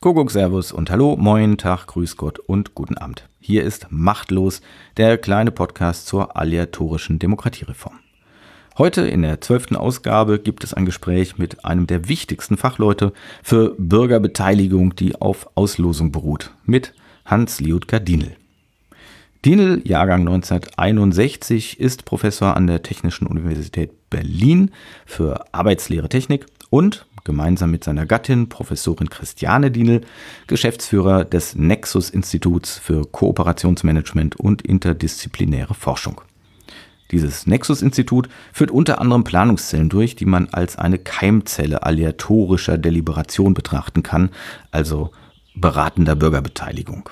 Kuckuck, Servus und Hallo, Moin, Tag, Grüß Gott und guten Abend. Hier ist Machtlos, der kleine Podcast zur aleatorischen Demokratiereform. Heute in der zwölften Ausgabe gibt es ein Gespräch mit einem der wichtigsten Fachleute für Bürgerbeteiligung, die auf Auslosung beruht, mit Hans Liudger Dienel. Dienel, Jahrgang 1961, ist Professor an der Technischen Universität Berlin für Arbeitslehre Technik und gemeinsam mit seiner Gattin, Professorin Christiane Dienel, Geschäftsführer des Nexus-Instituts für Kooperationsmanagement und interdisziplinäre Forschung. Dieses Nexus-Institut führt unter anderem Planungszellen durch, die man als eine Keimzelle aleatorischer Deliberation betrachten kann, also beratender Bürgerbeteiligung.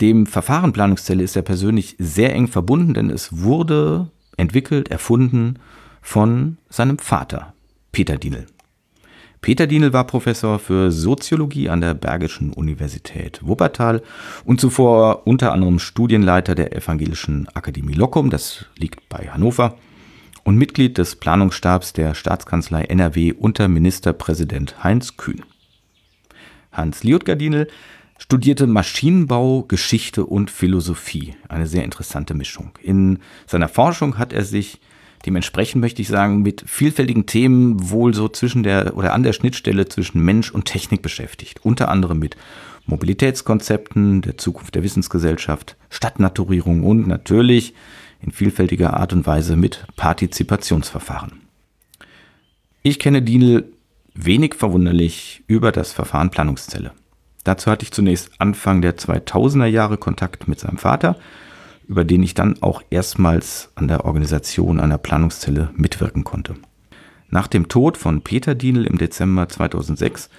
Dem Verfahren Planungszelle ist er persönlich sehr eng verbunden, denn es wurde entwickelt, erfunden von seinem Vater, Peter Dienel. Peter Dienel war Professor für Soziologie an der Bergischen Universität Wuppertal und zuvor unter anderem Studienleiter der Evangelischen Akademie Lockum, das liegt bei Hannover, und Mitglied des Planungsstabs der Staatskanzlei NRW unter Ministerpräsident Heinz Kühn. Hans Liotger Dienel studierte Maschinenbau, Geschichte und Philosophie, eine sehr interessante Mischung. In seiner Forschung hat er sich Dementsprechend möchte ich sagen, mit vielfältigen Themen wohl so zwischen der oder an der Schnittstelle zwischen Mensch und Technik beschäftigt. Unter anderem mit Mobilitätskonzepten, der Zukunft der Wissensgesellschaft, Stadtnaturierung und natürlich in vielfältiger Art und Weise mit Partizipationsverfahren. Ich kenne Dienel wenig verwunderlich über das Verfahren Planungszelle. Dazu hatte ich zunächst Anfang der 2000er Jahre Kontakt mit seinem Vater, über den ich dann auch erstmals an der Organisation einer Planungszelle mitwirken konnte. Nach dem Tod von Peter Dienel im Dezember 2006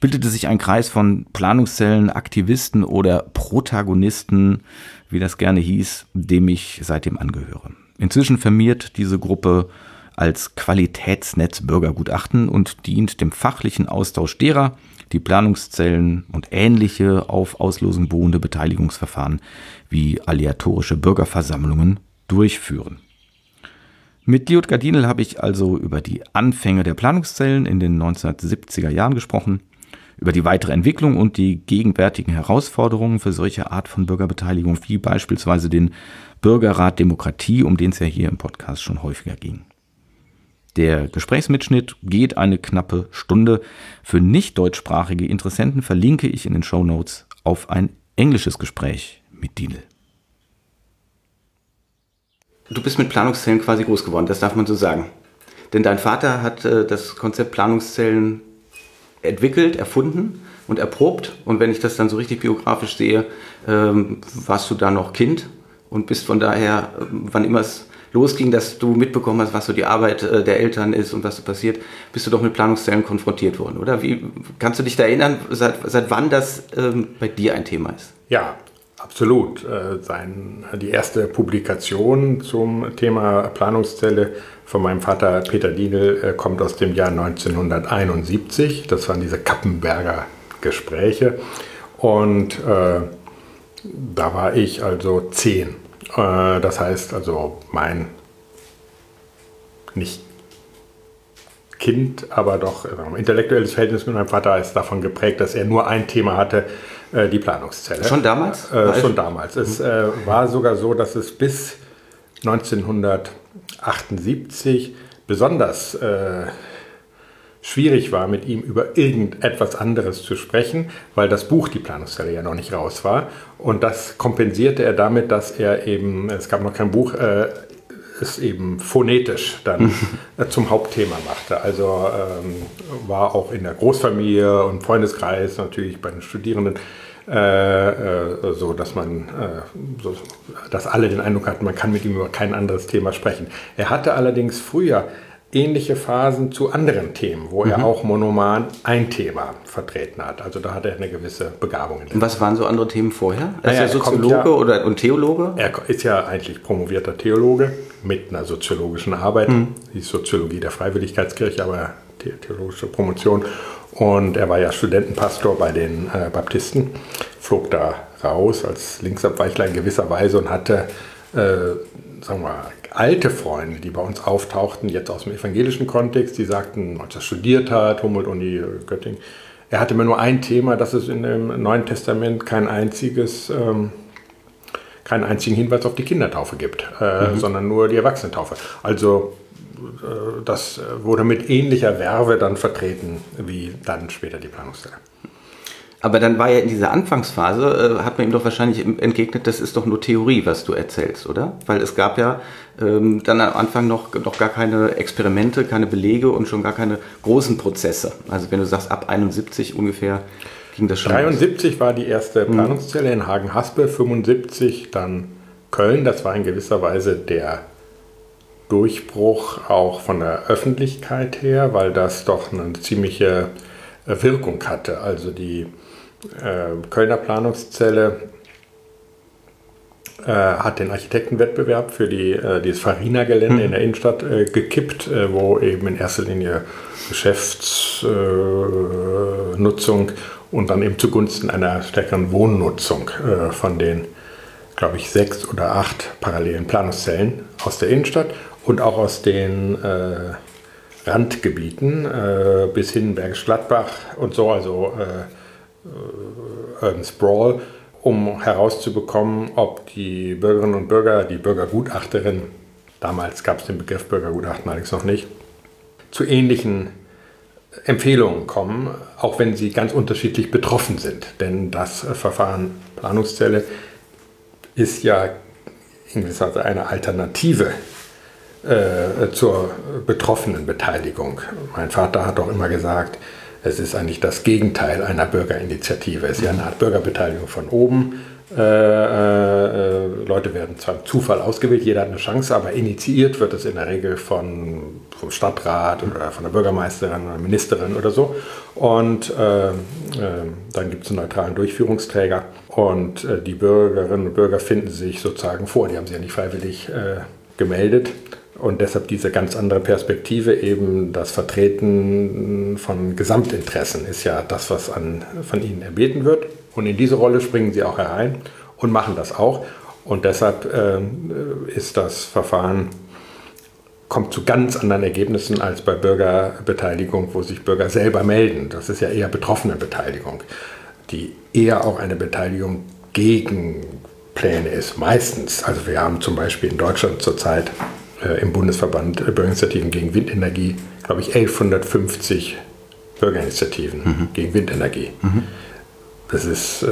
bildete sich ein Kreis von Planungszellen, Aktivisten oder Protagonisten, wie das gerne hieß, dem ich seitdem angehöre. Inzwischen firmiert diese Gruppe als Qualitätsnetz Bürgergutachten und dient dem fachlichen Austausch derer, die Planungszellen und ähnliche auf Auslosung beruhende Beteiligungsverfahren wie aleatorische Bürgerversammlungen durchführen. Mit Liot Gardinel habe ich also über die Anfänge der Planungszellen in den 1970er Jahren gesprochen, über die weitere Entwicklung und die gegenwärtigen Herausforderungen für solche Art von Bürgerbeteiligung, wie beispielsweise den Bürgerrat Demokratie, um den es ja hier im Podcast schon häufiger ging. Der Gesprächsmitschnitt geht eine knappe Stunde. Für nicht deutschsprachige Interessenten verlinke ich in den Show Notes auf ein englisches Gespräch mit Dienel. Du bist mit Planungszellen quasi groß geworden, das darf man so sagen. Denn dein Vater hat äh, das Konzept Planungszellen entwickelt, erfunden und erprobt. Und wenn ich das dann so richtig biografisch sehe, ähm, warst du da noch Kind und bist von daher, äh, wann immer es losging, dass du mitbekommen hast, was so die Arbeit äh, der Eltern ist und was so passiert, bist du doch mit Planungszellen konfrontiert worden, oder? Wie kannst du dich da erinnern, seit, seit wann das ähm, bei dir ein Thema ist? Ja, absolut. Äh, sein, die erste Publikation zum Thema Planungszelle von meinem Vater Peter Dienel äh, kommt aus dem Jahr 1971. Das waren diese Kappenberger Gespräche. Und äh, da war ich also zehn. Äh, das heißt also, mein nicht Kind, aber doch äh, intellektuelles Verhältnis mit meinem Vater ist davon geprägt, dass er nur ein Thema hatte, äh, die Planungszelle. Schon damals? Äh, schon damals. Es äh, war sogar so, dass es bis 1978 besonders äh, schwierig war, mit ihm über irgendetwas anderes zu sprechen, weil das Buch Die Planungszelle ja noch nicht raus war. Und das kompensierte er damit, dass er eben, es gab noch kein Buch, äh, es eben phonetisch dann zum Hauptthema machte. Also ähm, war auch in der Großfamilie und Freundeskreis natürlich bei den Studierenden äh, äh, so, dass man, äh, so, dass alle den Eindruck hatten, man kann mit ihm über kein anderes Thema sprechen. Er hatte allerdings früher ähnliche Phasen zu anderen Themen, wo mhm. er auch monoman ein Thema vertreten hat. Also da hat er eine gewisse Begabung. Und was waren so andere Themen vorher? Er naja, ist er Soziologe ja, oder und Theologe? Er ist ja eigentlich promovierter Theologe mit einer soziologischen Arbeit, mhm. die Soziologie der Freiwilligkeitskirche, aber theologische Promotion. Und er war ja Studentenpastor bei den äh, Baptisten, flog da raus als Linksabweichler in gewisser Weise und hatte, äh, sagen wir mal, alte Freunde, die bei uns auftauchten, jetzt aus dem evangelischen Kontext, die sagten, als er studiert hat, Humboldt-Uni Göttingen, Er hatte immer nur ein Thema, dass es in dem Neuen Testament kein einziges, ähm, keinen einzigen Hinweis auf die Kindertaufe gibt, äh, mhm. sondern nur die Erwachsenentaufe. Also äh, das wurde mit ähnlicher Werbe dann vertreten wie dann später die Planungszelle. Aber dann war ja in dieser Anfangsphase, äh, hat man ihm doch wahrscheinlich entgegnet, das ist doch nur Theorie, was du erzählst, oder? Weil es gab ja ähm, dann am Anfang noch, noch gar keine Experimente, keine Belege und schon gar keine großen Prozesse. Also wenn du sagst, ab 71 ungefähr ging das schon. 73 los. war die erste hm. Planungszelle in Hagen-Haspe, 75 dann Köln. Das war in gewisser Weise der Durchbruch auch von der Öffentlichkeit her, weil das doch eine ziemliche Wirkung hatte. Also die äh, Kölner Planungszelle äh, hat den Architektenwettbewerb für die, äh, dieses Farina-Gelände mhm. in der Innenstadt gekippt, wo eben in erster Linie Geschäftsnutzung und dann eben zugunsten einer stärkeren Wohnnutzung von den, glaube ich, sechs oder acht parallelen Planungszellen aus der Innenstadt und auch aus den Randgebieten bis hin Bergisch Gladbach und so, also äh, Urban Sprawl, um herauszubekommen, ob die Bürgerinnen und Bürger, die Bürgergutachterin, damals gab es den Begriff Bürgergutachten allerdings noch nicht, zu ähnlichen Empfehlungen kommen, auch wenn sie ganz unterschiedlich betroffen sind. Denn das Verfahren Planungszelle ist ja in gewisser Weise eine Alternative äh, zur betroffenen Beteiligung. Mein Vater hat auch immer gesagt, es ist eigentlich das Gegenteil einer Bürgerinitiative. Es ist ja eine Art Bürgerbeteiligung von oben. Äh, äh, Leute werden zwar Zufall ausgewählt, jeder hat eine Chance, aber initiiert wird es in der Regel von, vom Stadtrat oder von der Bürgermeisterin oder Ministerin oder so. Und äh, äh dann gibt es einen neutralen Durchführungsträger und äh, die Bürgerinnen und Bürger finden sich sozusagen vor. Die haben sich ja nicht freiwillig äh, gemeldet und deshalb diese ganz andere Perspektive, eben das Vertreten von Gesamtinteressen, ist ja das, was an, von ihnen erbeten wird. Und in diese Rolle springen sie auch herein und machen das auch. Und deshalb äh, ist das Verfahren, kommt zu ganz anderen Ergebnissen als bei Bürgerbeteiligung, wo sich Bürger selber melden. Das ist ja eher betroffene Beteiligung, die eher auch eine Beteiligung gegen Pläne ist, meistens. Also wir haben zum Beispiel in Deutschland zurzeit im Bundesverband Bürgerinitiativen gegen Windenergie, glaube ich, 1150 Bürgerinitiativen mhm. gegen Windenergie. Mhm. Das ist äh,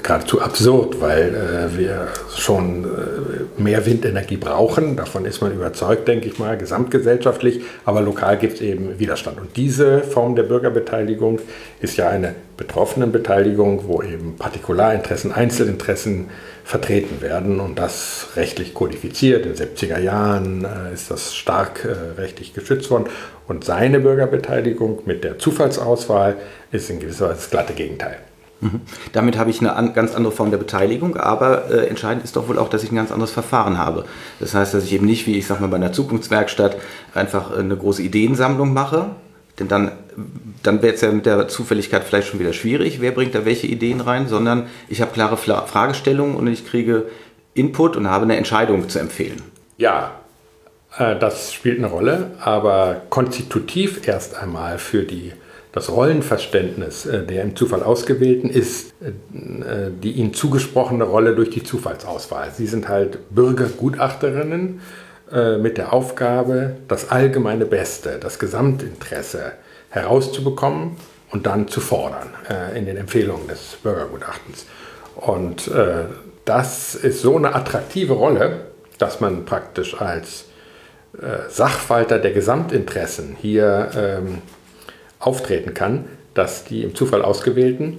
geradezu absurd, weil äh, wir schon äh, mehr Windenergie brauchen. Davon ist man überzeugt, denke ich mal, gesamtgesellschaftlich. Aber lokal gibt es eben Widerstand. Und diese Form der Bürgerbeteiligung ist ja eine Betroffenenbeteiligung, wo eben Partikularinteressen, Einzelinteressen vertreten werden und das rechtlich kodifiziert. In den 70er Jahren äh, ist das stark äh, rechtlich geschützt worden. Und seine Bürgerbeteiligung mit der Zufallsauswahl ist in gewisser Weise das glatte Gegenteil. Mhm. Damit habe ich eine an, ganz andere Form der Beteiligung, aber äh, entscheidend ist doch wohl auch, dass ich ein ganz anderes Verfahren habe. Das heißt, dass ich eben nicht, wie ich sage mal, bei einer Zukunftswerkstatt einfach eine große Ideensammlung mache, denn dann, dann wäre es ja mit der Zufälligkeit vielleicht schon wieder schwierig, wer bringt da welche Ideen rein, sondern ich habe klare Fragestellungen und ich kriege Input und habe eine Entscheidung zu empfehlen. Ja, äh, das spielt eine Rolle, aber konstitutiv erst einmal für die das Rollenverständnis äh, der im Zufall Ausgewählten ist äh, die ihnen zugesprochene Rolle durch die Zufallsauswahl. Sie sind halt Bürgergutachterinnen äh, mit der Aufgabe, das allgemeine Beste, das Gesamtinteresse herauszubekommen und dann zu fordern in den Empfehlungen des Bürgergutachtens. Und das ist so eine attraktive Rolle, dass man praktisch als Sachwalter der Gesamtinteressen hier ähm, auftreten kann, dass die im Zufall ausgewählten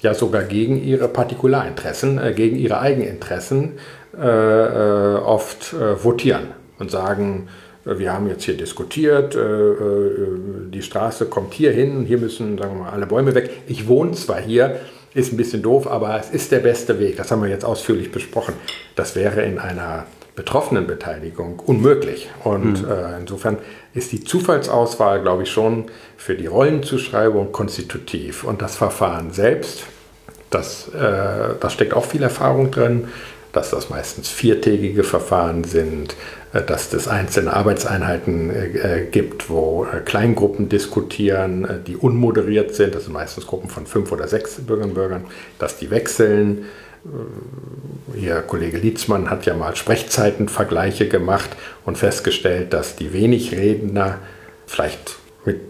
ja sogar gegen ihre Partikularinteressen, äh, gegen ihre Eigeninteressen äh, äh oft äh, votieren und sagen, äh, wir haben jetzt hier diskutiert, die Straße kommt hier hin, hier müssen sagen wir mal, alle Bäume weg. Ich wohne zwar hier, ist ein bisschen doof, aber es ist der beste Weg. Das haben wir jetzt ausführlich besprochen. Das wäre in einer Betroffenenbeteiligung unmöglich. Und mhm. äh, insofern ist die Zufallsauswahl, glaube ich, schon für die Rollenzuschreibung konstitutiv. Und das Verfahren selbst, das, äh, da steckt auch viel Erfahrung drin. dass das meistens viertägige Verfahren sind, äh, dass es einzelne Arbeitseinheiten äh, gibt, wo Kleingruppen diskutieren, die unmoderiert sind, das sind meistens Gruppen von fünf oder sechs Bürgerinnen und Bürgern, dass die wechseln. Ihr Kollege Lietzmann hat ja mal Sprechzeitenvergleiche gemacht und festgestellt, dass die wenig Redner vielleicht mit,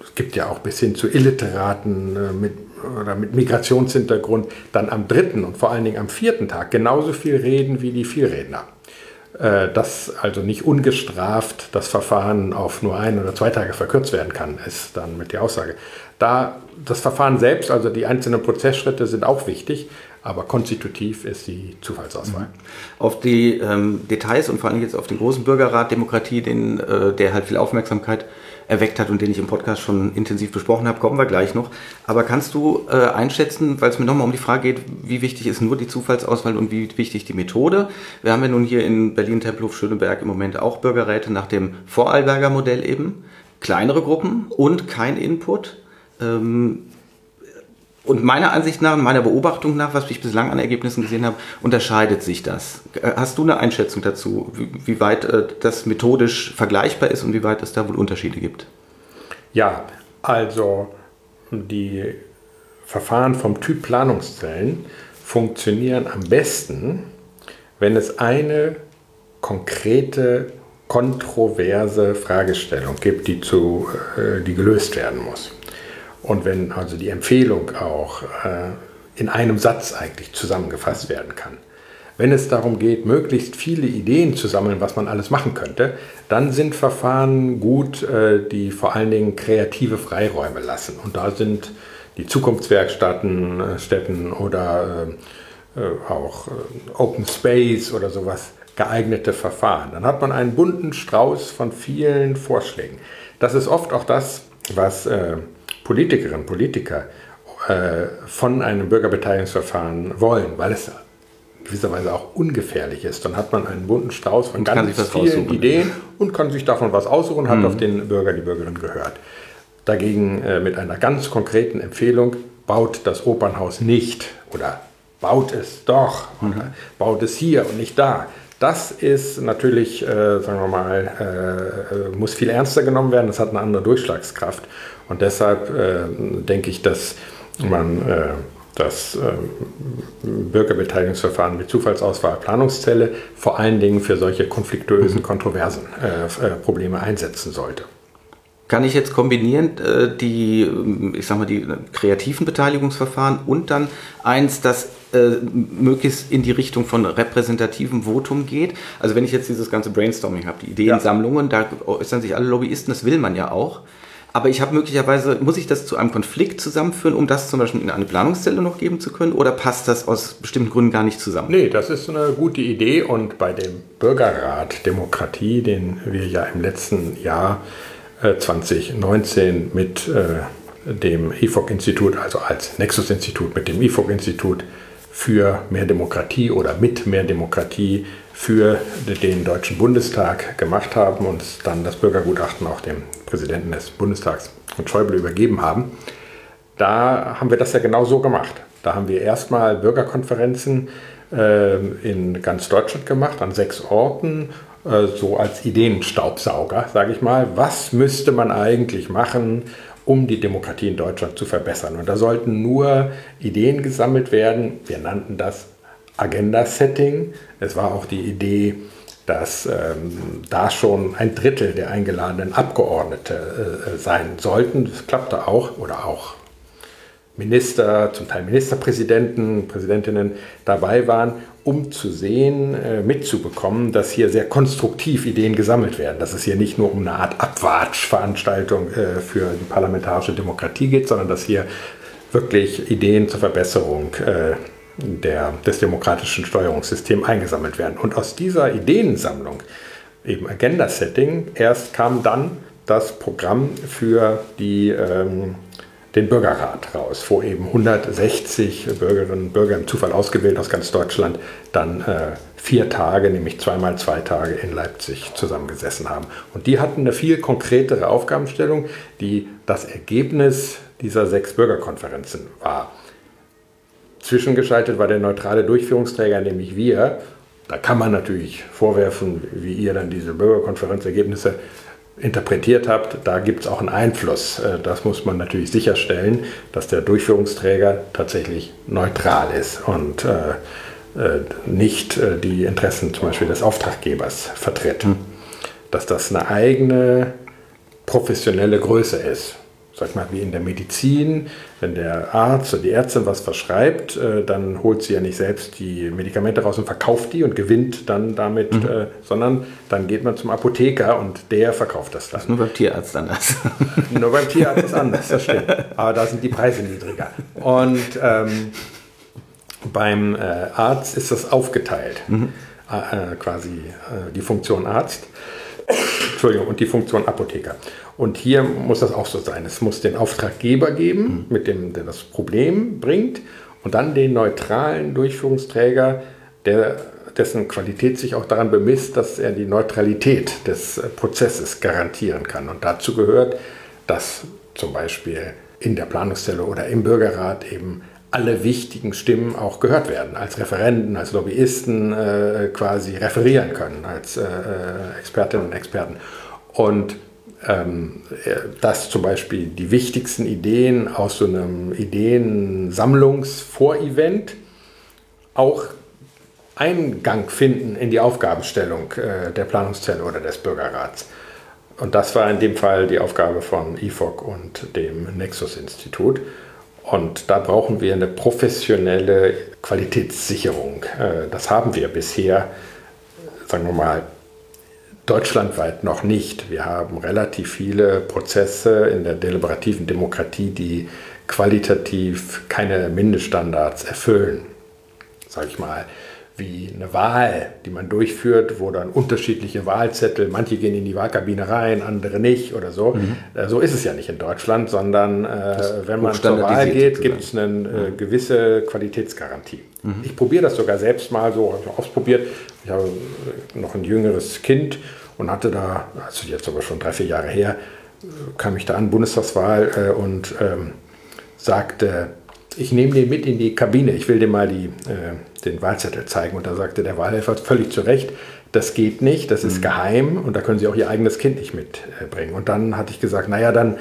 es gibt ja auch bis hin zu Illiteraten mit oder mit Migrationshintergrund dann am dritten und vor allen Dingen am vierten Tag genauso viel reden wie die Vielredner. Äh, dass also nicht ungestraft das Verfahren auf nur ein oder zwei Tage verkürzt werden kann, ist dann mit der Aussage. Da das Verfahren selbst, also die einzelnen Prozessschritte sind auch wichtig, aber konstitutiv ist die Zufallsauswahl. Mhm. Auf die ähm, Details und vor allem jetzt auf den großen Bürgerrat Demokratie, den, äh, der halt viel Aufmerksamkeit erweckt hat und den ich im Podcast schon intensiv besprochen habe, kommen wir gleich noch. Aber kannst du äh, einschätzen, weil es mir nochmal um die Frage geht, wie wichtig ist nur die Zufallsauswahl und wie wichtig die Methode? Wir haben ja nun hier in Berlin-Tempelhof-Schöneberg im Moment auch Bürgerräte nach dem Vorarlberger Modell eben. Kleinere Gruppen und kein Input. Ähm, und meiner Ansicht nach, meiner Beobachtung nach, was ich bislang an Ergebnissen gesehen habe, unterscheidet sich das. Äh, hast du eine Einschätzung dazu, wie, weit äh, das methodisch vergleichbar ist und wie weit es da wohl Unterschiede gibt? Ja, also die Verfahren vom Typ Planungszellen funktionieren am besten, wenn es eine konkrete, kontroverse Fragestellung gibt, die, zu, äh, die gelöst werden muss. Und wenn also die Empfehlung auch äh, in einem Satz eigentlich zusammengefasst werden kann. Wenn es darum geht, möglichst viele Ideen zu sammeln, was man alles machen könnte, dann sind Verfahren gut, äh, die vor allen Dingen kreative Freiräume lassen. Und da sind die Zukunftswerkstätten äh, Städten oder auch Open Space oder sowas geeignete Verfahren. Dann hat man einen bunten Strauß von vielen Vorschlägen. Das ist oft auch das, was Politikerinnen und Politiker äh, von einem Bürgerbeteiligungsverfahren wollen, weil es gewisserweise auch ungefährlich ist. Dann hat man einen bunten Strauß von ganz vielen Ideen und kann sich davon was aussuchen, hat mhm. auf den Bürger, die Bürgerin gehört. Dagegen äh, mit einer ganz konkreten Empfehlung baut das Opernhaus nicht oder baut es doch mhm. oder baut es hier und nicht da. Das ist natürlich, äh, sagen wir mal, äh, äh muss viel ernster genommen werden. Das hat eine andere Durchschlagskraft. Und deshalb äh, denke ich, dass man äh, das äh, Bürgerbeteiligungsverfahren mit Zufallsauswahl Planungszelle vor allen Dingen für solche konfliktuösen, mhm. kontroversen äh, Probleme einsetzen sollte. Kann ich jetzt kombinieren die, ich sag mal, die kreativen Beteiligungsverfahren und dann eins, das möglichst in die Richtung von repräsentativem Votum geht. Also wenn ich jetzt dieses ganze Brainstorming habe, die Ideensammlungen, ja. da äußern sich alle Lobbyisten, das will man ja auch. Aber ich habe möglicherweise, muss ich das zu einem Konflikt zusammenführen, um das zum Beispiel in eine Planungszelle noch geben zu können? Oder passt das aus bestimmten Gründen gar nicht zusammen? Nee, das ist eine gute Idee. Und bei dem Bürgerrat Demokratie, den wir ja im letzten Jahr äh, 2019 mit äh, dem IFOC-Institut, also als Nexus-Institut, mit dem IFOC-Institut für mehr Demokratie oder mit mehr Demokratie für den Deutschen Bundestag gemacht haben und dann das Bürgergutachten auch dem Präsidenten des Bundestags und Schäuble übergeben haben. Da haben wir das ja genau so gemacht. Da haben wir erstmal Bürgerkonferenzen äh, in ganz Deutschland gemacht, an sechs Orten, äh, so als Ideenstaubsauger, sage ich mal. Was müsste man eigentlich machen, um die Demokratie in Deutschland zu verbessern? Und da sollten nur Ideen gesammelt werden. Wir nannten das Agenda-Setting. Es war auch die Idee, dass ähm, da schon ein Drittel der eingeladenen Abgeordnete äh, sein sollten. Das klappte auch oder auch Minister, zum Teil Ministerpräsidenten, Präsidentinnen dabei waren, um zu sehen, äh, mitzubekommen, dass hier sehr konstruktiv Ideen gesammelt werden, dass es hier nicht nur um eine Art Abwatschveranstaltung äh, für die parlamentarische Demokratie geht, sondern dass hier wirklich Ideen zur Verbesserung äh, der, des demokratischen Steuerungssystems eingesammelt werden. Und aus dieser Ideensammlung, eben Agenda-Setting, erst kam dann das Programm für die, ähm, den Bürgerrat raus, wo eben 160 Bürgerinnen und Bürger im Zufall ausgewählt aus ganz Deutschland dann äh, vier Tage, nämlich zweimal zwei Tage in Leipzig zusammengesessen haben. Und die hatten eine viel konkretere Aufgabenstellung, die das Ergebnis dieser sechs Bürgerkonferenzen war Zwischengeschaltet war der neutrale Durchführungsträger, nämlich wir. Da kann man natürlich vorwerfen, wie ihr dann diese Bürgerkonferenzergebnisse interpretiert habt, da gibt es auch einen Einfluss. Äh, das muss man natürlich sicherstellen, dass der Durchführungsträger tatsächlich neutral ist und äh, äh, nicht die Interessen zum Beispiel des Auftraggebers vertritt. Hm. Dass das eine eigene professionelle Größe ist sag mal, wie in der Medizin, wenn der Arzt oder die Ärztin was verschreibt, äh, dann holt sie ja nicht selbst die Medikamente raus und verkauft die und gewinnt dann damit, mhm. äh, sondern dann geht man zum Apotheker und der verkauft das dann. Das ist nur beim Tierarzt anders. nur beim Tierarzt ist anders, das stimmt. Aber da sind die Preise niedriger. Und ähm, beim äh, Arzt ist das aufgeteilt, mhm. Äh, quasi äh, die Funktion Arzt. Entschuldigung, und die Funktion Apotheker. Und hier muss das auch so sein. Es muss den Auftraggeber geben, mhm. mit dem der das Problem bringt, und dann den neutralen Durchführungsträger, der, dessen Qualität sich auch daran bemisst, dass er die Neutralität des äh, Prozesses garantieren kann. Und dazu gehört, dass zum Beispiel in der Planungszelle oder im Bürgerrat eben alle wichtigen Stimmen auch gehört werden, als Referenten, als Lobbyisten äh, quasi referieren können, als äh, äh Expertinnen und Experten. Und ähm, dass zum Beispiel die wichtigsten Ideen aus so einem Ideensammlungsvorevent auch Eingang finden in die Aufgabenstellung äh, der Planungszelle oder des Bürgerrats. Und das war in dem Fall die Aufgabe von IFOC und dem Nexus-Institut. Und da brauchen wir eine professionelle Qualitätssicherung. Äh, das haben wir bisher, sagen wir mal, deutschlandweit noch nicht. Wir haben relativ viele Prozesse in der deliberativen Demokratie, die qualitativ keine Mindeststandards erfüllen. Sag ich mal, wie eine Wahl, die man durchführt, wo dann unterschiedliche Wahlzettel, manche gehen in die Wahlkabine rein, andere nicht oder so. Mhm. Äh, so ist es ja nicht in Deutschland, sondern äh, wenn man zur Wahl geht, gibt es eine äh, mhm. gewisse Qualitätsgarantie. Mhm. Ich probiere das sogar selbst mal so, habe ich ausprobiert. Ich habe noch ein jüngeres Kind und hatte da, also jetzt aber schon drei, vier Jahre her, kam ich da an, Bundestagswahl äh, und ähm, sagte, ich nehme den mit in die Kabine, ich will dir mal die, äh, den Wahlzettel zeigen. Und da sagte der Wahlhelfer völlig zu Recht, das geht nicht, das ist mhm. geheim und da können Sie auch Ihr eigenes Kind nicht mitbringen. und dann hatte ich gesagt, naja, dann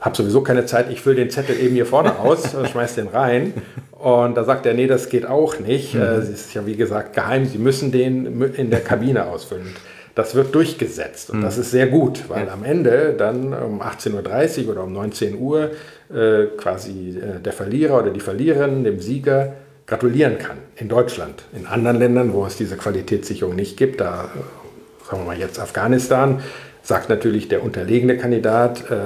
habe sowieso keine Zeit, ich fülle den Zettel eben hier vorne aus, schmeiß den rein. Und da sagt er, nee, das geht auch nicht. Mhm. Es ist ja wie gesagt geheim, Sie müssen den in der Kabine ausfüllen das wird durchgesetzt. Und mhm. das ist sehr gut, weil am Ende dann um 18.30 Uhr oder um 19 Uhr äh, quasi äh, der Verlierer oder die Verliererin dem Sieger gratulieren kann. In Deutschland. In anderen Ländern, wo es diese Qualitätssicherung nicht gibt, da äh, sagen wir mal jetzt Afghanistan, sagt natürlich der unterlegene Kandidat, äh,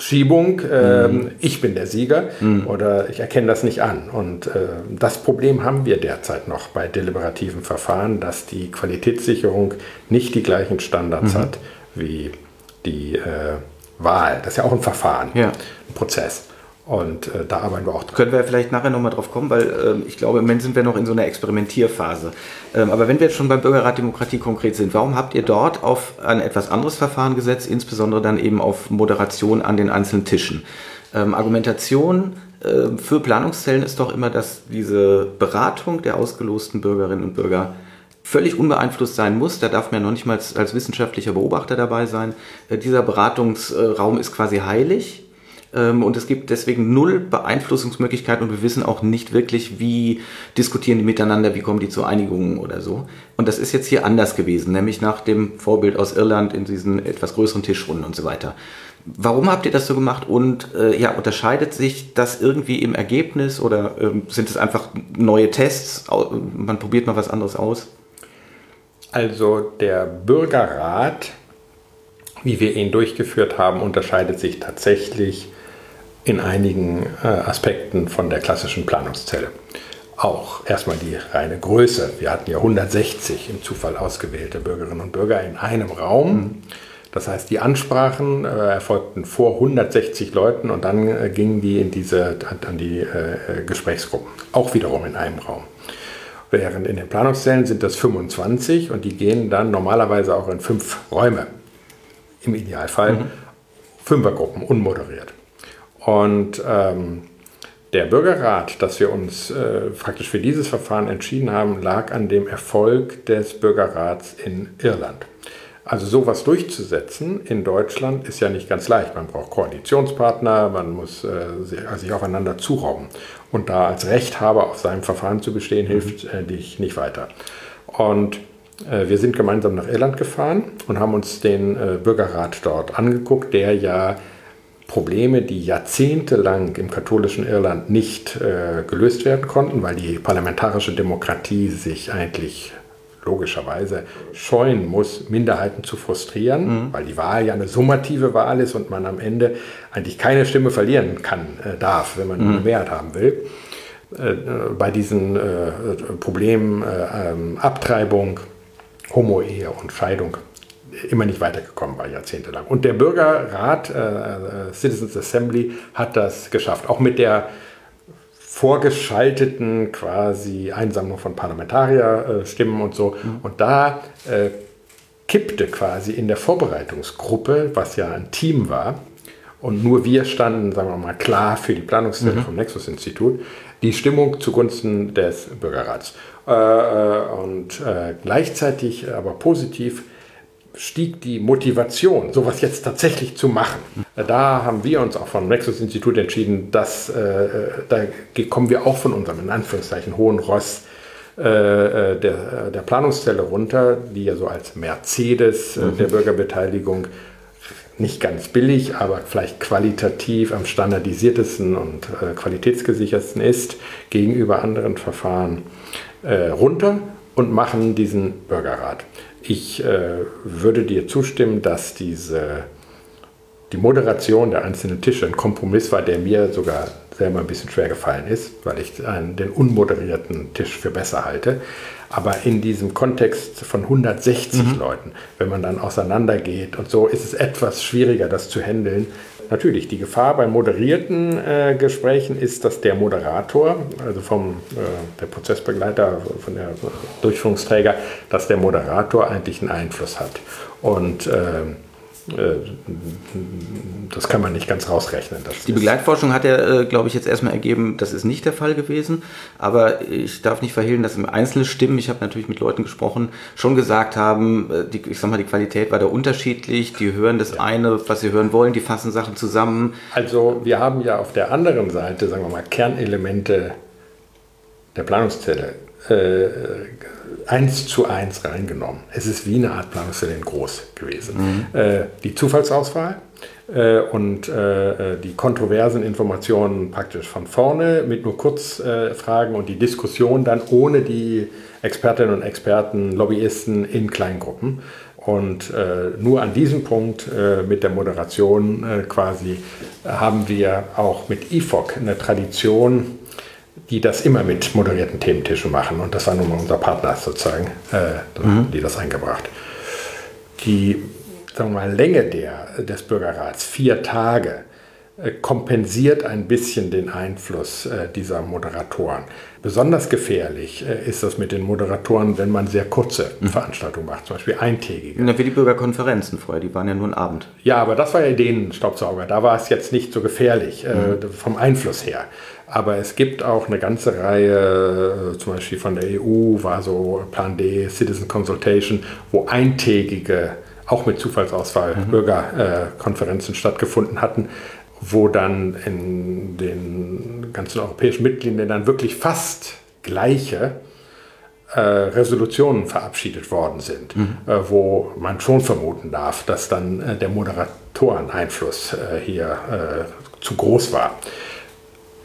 Schiebung, äh, mhm. ich bin der Sieger mhm. oder ich erkenne das nicht an. Und äh, das Problem haben wir derzeit noch bei deliberativen Verfahren, dass die Qualitätssicherung nicht die gleichen Standards mhm. hat wie die äh, Wahl. Das ist ja auch ein Verfahren, ja. ein Prozess. Und äh, da arbeiten wir auch dran. Können wir vielleicht nachher nochmal drauf kommen, weil ähm, ich glaube, im Moment sind wir noch in so einer Experimentierphase. Ähm, aber wenn wir jetzt schon beim Bürgerrat Demokratie konkret sind, warum habt ihr dort auf ein etwas anderes Verfahren gesetzt, insbesondere dann eben auf Moderation an den einzelnen Tischen? Ähm, Argumentation äh, für Planungszellen ist doch immer, dass diese Beratung der ausgelosten Bürgerinnen und Bürger völlig unbeeinflusst sein muss. Da darf man ja noch nicht mal als, als wissenschaftlicher Beobachter dabei sein. Äh, dieser Beratungsraum ist quasi heilig und es gibt deswegen null Beeinflussungsmöglichkeiten und wir wissen auch nicht wirklich, wie diskutieren die miteinander, wie kommen die zu Einigungen oder so. Und das ist jetzt hier anders gewesen, nämlich nach dem Vorbild aus Irland in diesen etwas größeren Tischrunden und so weiter. Warum habt ihr das so gemacht und äh, ja, unterscheidet sich das irgendwie im Ergebnis oder ähm, sind es einfach neue Tests? Man probiert mal was anderes aus? Also der Bürgerrat, wie wir ihn durchgeführt haben, unterscheidet sich tatsächlich in einigen äh, Aspekten von der klassischen Planungszelle. Auch erstmal die reine Größe. Wir hatten ja 160 im Zufall ausgewählte Bürgerinnen und Bürger in einem Raum. Das heißt, die Ansprachen äh, erfolgten vor 160 Leuten und dann äh, gingen die in diese, an die äh, Gesprächsgruppen. Auch wiederum in einem Raum. Während in den Planungszellen sind das 25 und die gehen dann normalerweise auch in fünf Räume. Im Idealfall mhm. Fünfergruppen, unmoderiert. Und ähm, Der Bürgerrat, dass wir uns äh, praktisch für dieses Verfahren entschieden haben, lag an dem Erfolg des Bürgerrats in Irland. Also sowas durchzusetzen in Deutschland ist ja nicht ganz leicht. Man braucht Koalitionspartner, man muss äh, sich aufeinander zurauben. Und da als Rechthaber auf seinem Verfahren zu bestehen, hilft äh, dich nicht weiter. Und äh, wir sind gemeinsam nach Irland gefahren und haben uns den äh, Bürgerrat dort angeguckt, der ja Probleme, die jahrzehntelang im katholischen Irland nicht äh, gelöst werden konnten, weil die parlamentarische Demokratie sich eigentlich logischerweise scheuen muss, Minderheiten zu frustrieren, mhm. weil die Wahl ja eine summative Wahl ist und man am Ende eigentlich keine Stimme verlieren kann, äh, darf, wenn man mhm. eine Mehrheit haben will. Äh, bei diesen äh, Problemen äh, ähm, Abtreibung, Homo-Ehe und Scheidung immer nicht weitergekommen war, jahrzehntelang. Und der Bürgerrat, äh, äh, Citizens Assembly, hat das geschafft. Auch mit der vorgeschalteten quasi Einsammlung von Parlamentarierstimmen und so. Mhm. Und da äh, kippte quasi in der Vorbereitungsgruppe, was ja ein Team war, und nur wir standen, sagen wir mal, klar für die Planungsstelle mhm. vom Nexus-Institut, die Stimmung zugunsten des Bürgerrats. Äh, äh und äh, gleichzeitig aber positiv stieg die Motivation, sowas jetzt tatsächlich zu machen. Da haben wir uns auch vom Nexus-Institut entschieden, dass äh, da kommen wir auch von unserem, in Anführungszeichen, hohen Ross äh, äh der, der Planungszelle runter, die ja so als Mercedes äh, mhm. der Bürgerbeteiligung nicht ganz billig, aber vielleicht qualitativ am standardisiertesten und äh, qualitätsgesichertsten ist gegenüber anderen Verfahren äh, runter und machen diesen Bürgerrat. Ich äh, würde dir zustimmen, dass diese, die Moderation der einzelnen Tische ein Kompromiss war, der mir sogar selber ein bisschen schwer gefallen ist, weil ich einen, den unmoderierten Tisch für besser halte. Aber in diesem Kontext von 160 mhm. Leuten, wenn man dann auseinandergeht und so, ist es etwas schwieriger, das zu handeln, natürlich, die Gefahr bei moderierten äh, Gesprächen ist, dass der Moderator, also vom äh, der Prozessbegleiter, von der Durchführungsträger, dass der Moderator eigentlich einen Einfluss hat. Und äh, das kann man nicht ganz rausrechnen. die Begleitforschung hat ja, äh, glaube ich, jetzt erstmal ergeben, das ist nicht der Fall gewesen. Aber ich darf nicht verhehlen, dass einzelne Stimmen, ich habe natürlich mit Leuten gesprochen, schon gesagt haben, äh, die, ich sag mal, die Qualität war da unterschiedlich. Die hören das ja. eine, was sie hören wollen, die fassen Sachen zusammen. Also wir haben ja auf der anderen Seite, sagen wir mal, Kernelemente der Planungszelle äh, eins zu eins reingenommen. Es ist wie eine Art Planungszelle in groß gewesen. Mhm. Äh, die Zufallsauswahl äh, und äh, die kontroversen Informationen praktisch von vorne mit nur Kurzfragen und die Diskussion dann ohne die Expertinnen und Experten, Lobbyisten in Kleingruppen. Und äh, nur an diesem Punkt äh, mit der Moderation äh, quasi haben wir auch mit IFOC eine Tradition, die das immer mit moderierten Thementischen machen. Und das war nun mal unser Partner sozusagen, äh, mhm. die das eingebracht. Die sagen wir mal, Länge der, des Bürgerrats, vier Tage, äh, kompensiert ein bisschen den Einfluss äh, dieser Moderatoren. Besonders gefährlich äh, ist das mit den Moderatoren, wenn man sehr kurze mhm. Veranstaltungen macht, zum Beispiel eintägige. Na, wie die Bürgerkonferenzen vorher, die waren ja nur ein Abend. Ja, aber das war ja den Staubsauger. Da war es jetzt nicht so gefährlich mhm. vom Einfluss her. Aber es gibt auch eine ganze Reihe, zum Beispiel von der EU war so Plan D, Citizen Consultation, wo eintägige, auch mit Zufallsauswahl, mhm. Bürgerkonferenzen stattgefunden hatten wo dann in den ganzen europäischen Mitgliedsländern wirklich fast gleiche äh, Resolutionen verabschiedet worden sind, mhm. äh, wo man schon vermuten darf, dass dann äh, der Moderatoreneinfluss äh, hier äh, zu groß war.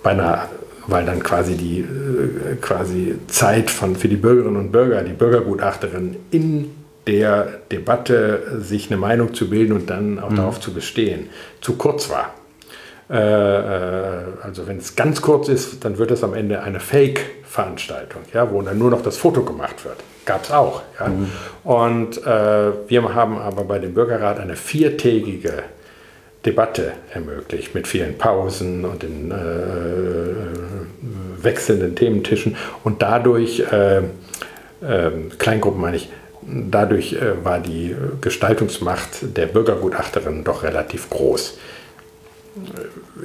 Bei einer, weil dann quasi die äh, quasi Zeit von, für die Bürgerinnen und Bürger, die Bürgergutachterin in der Debatte sich eine Meinung zu bilden und dann auch mhm. darauf zu bestehen, zu kurz war. Äh, äh, also wenn es ganz kurz ist, dann wird es am Ende eine Fake-Veranstaltung, ja, wo dann nur noch das Foto gemacht wird. Gab es auch. Ja. Mhm. Und äh, wir haben aber bei dem Bürgerrat eine viertägige Debatte ermöglicht mit vielen Pausen und den äh, wechselnden Thementischen und dadurch, äh, äh, Kleingruppen meine ich, dadurch äh, war die Gestaltungsmacht der Bürgergutachterin doch relativ groß.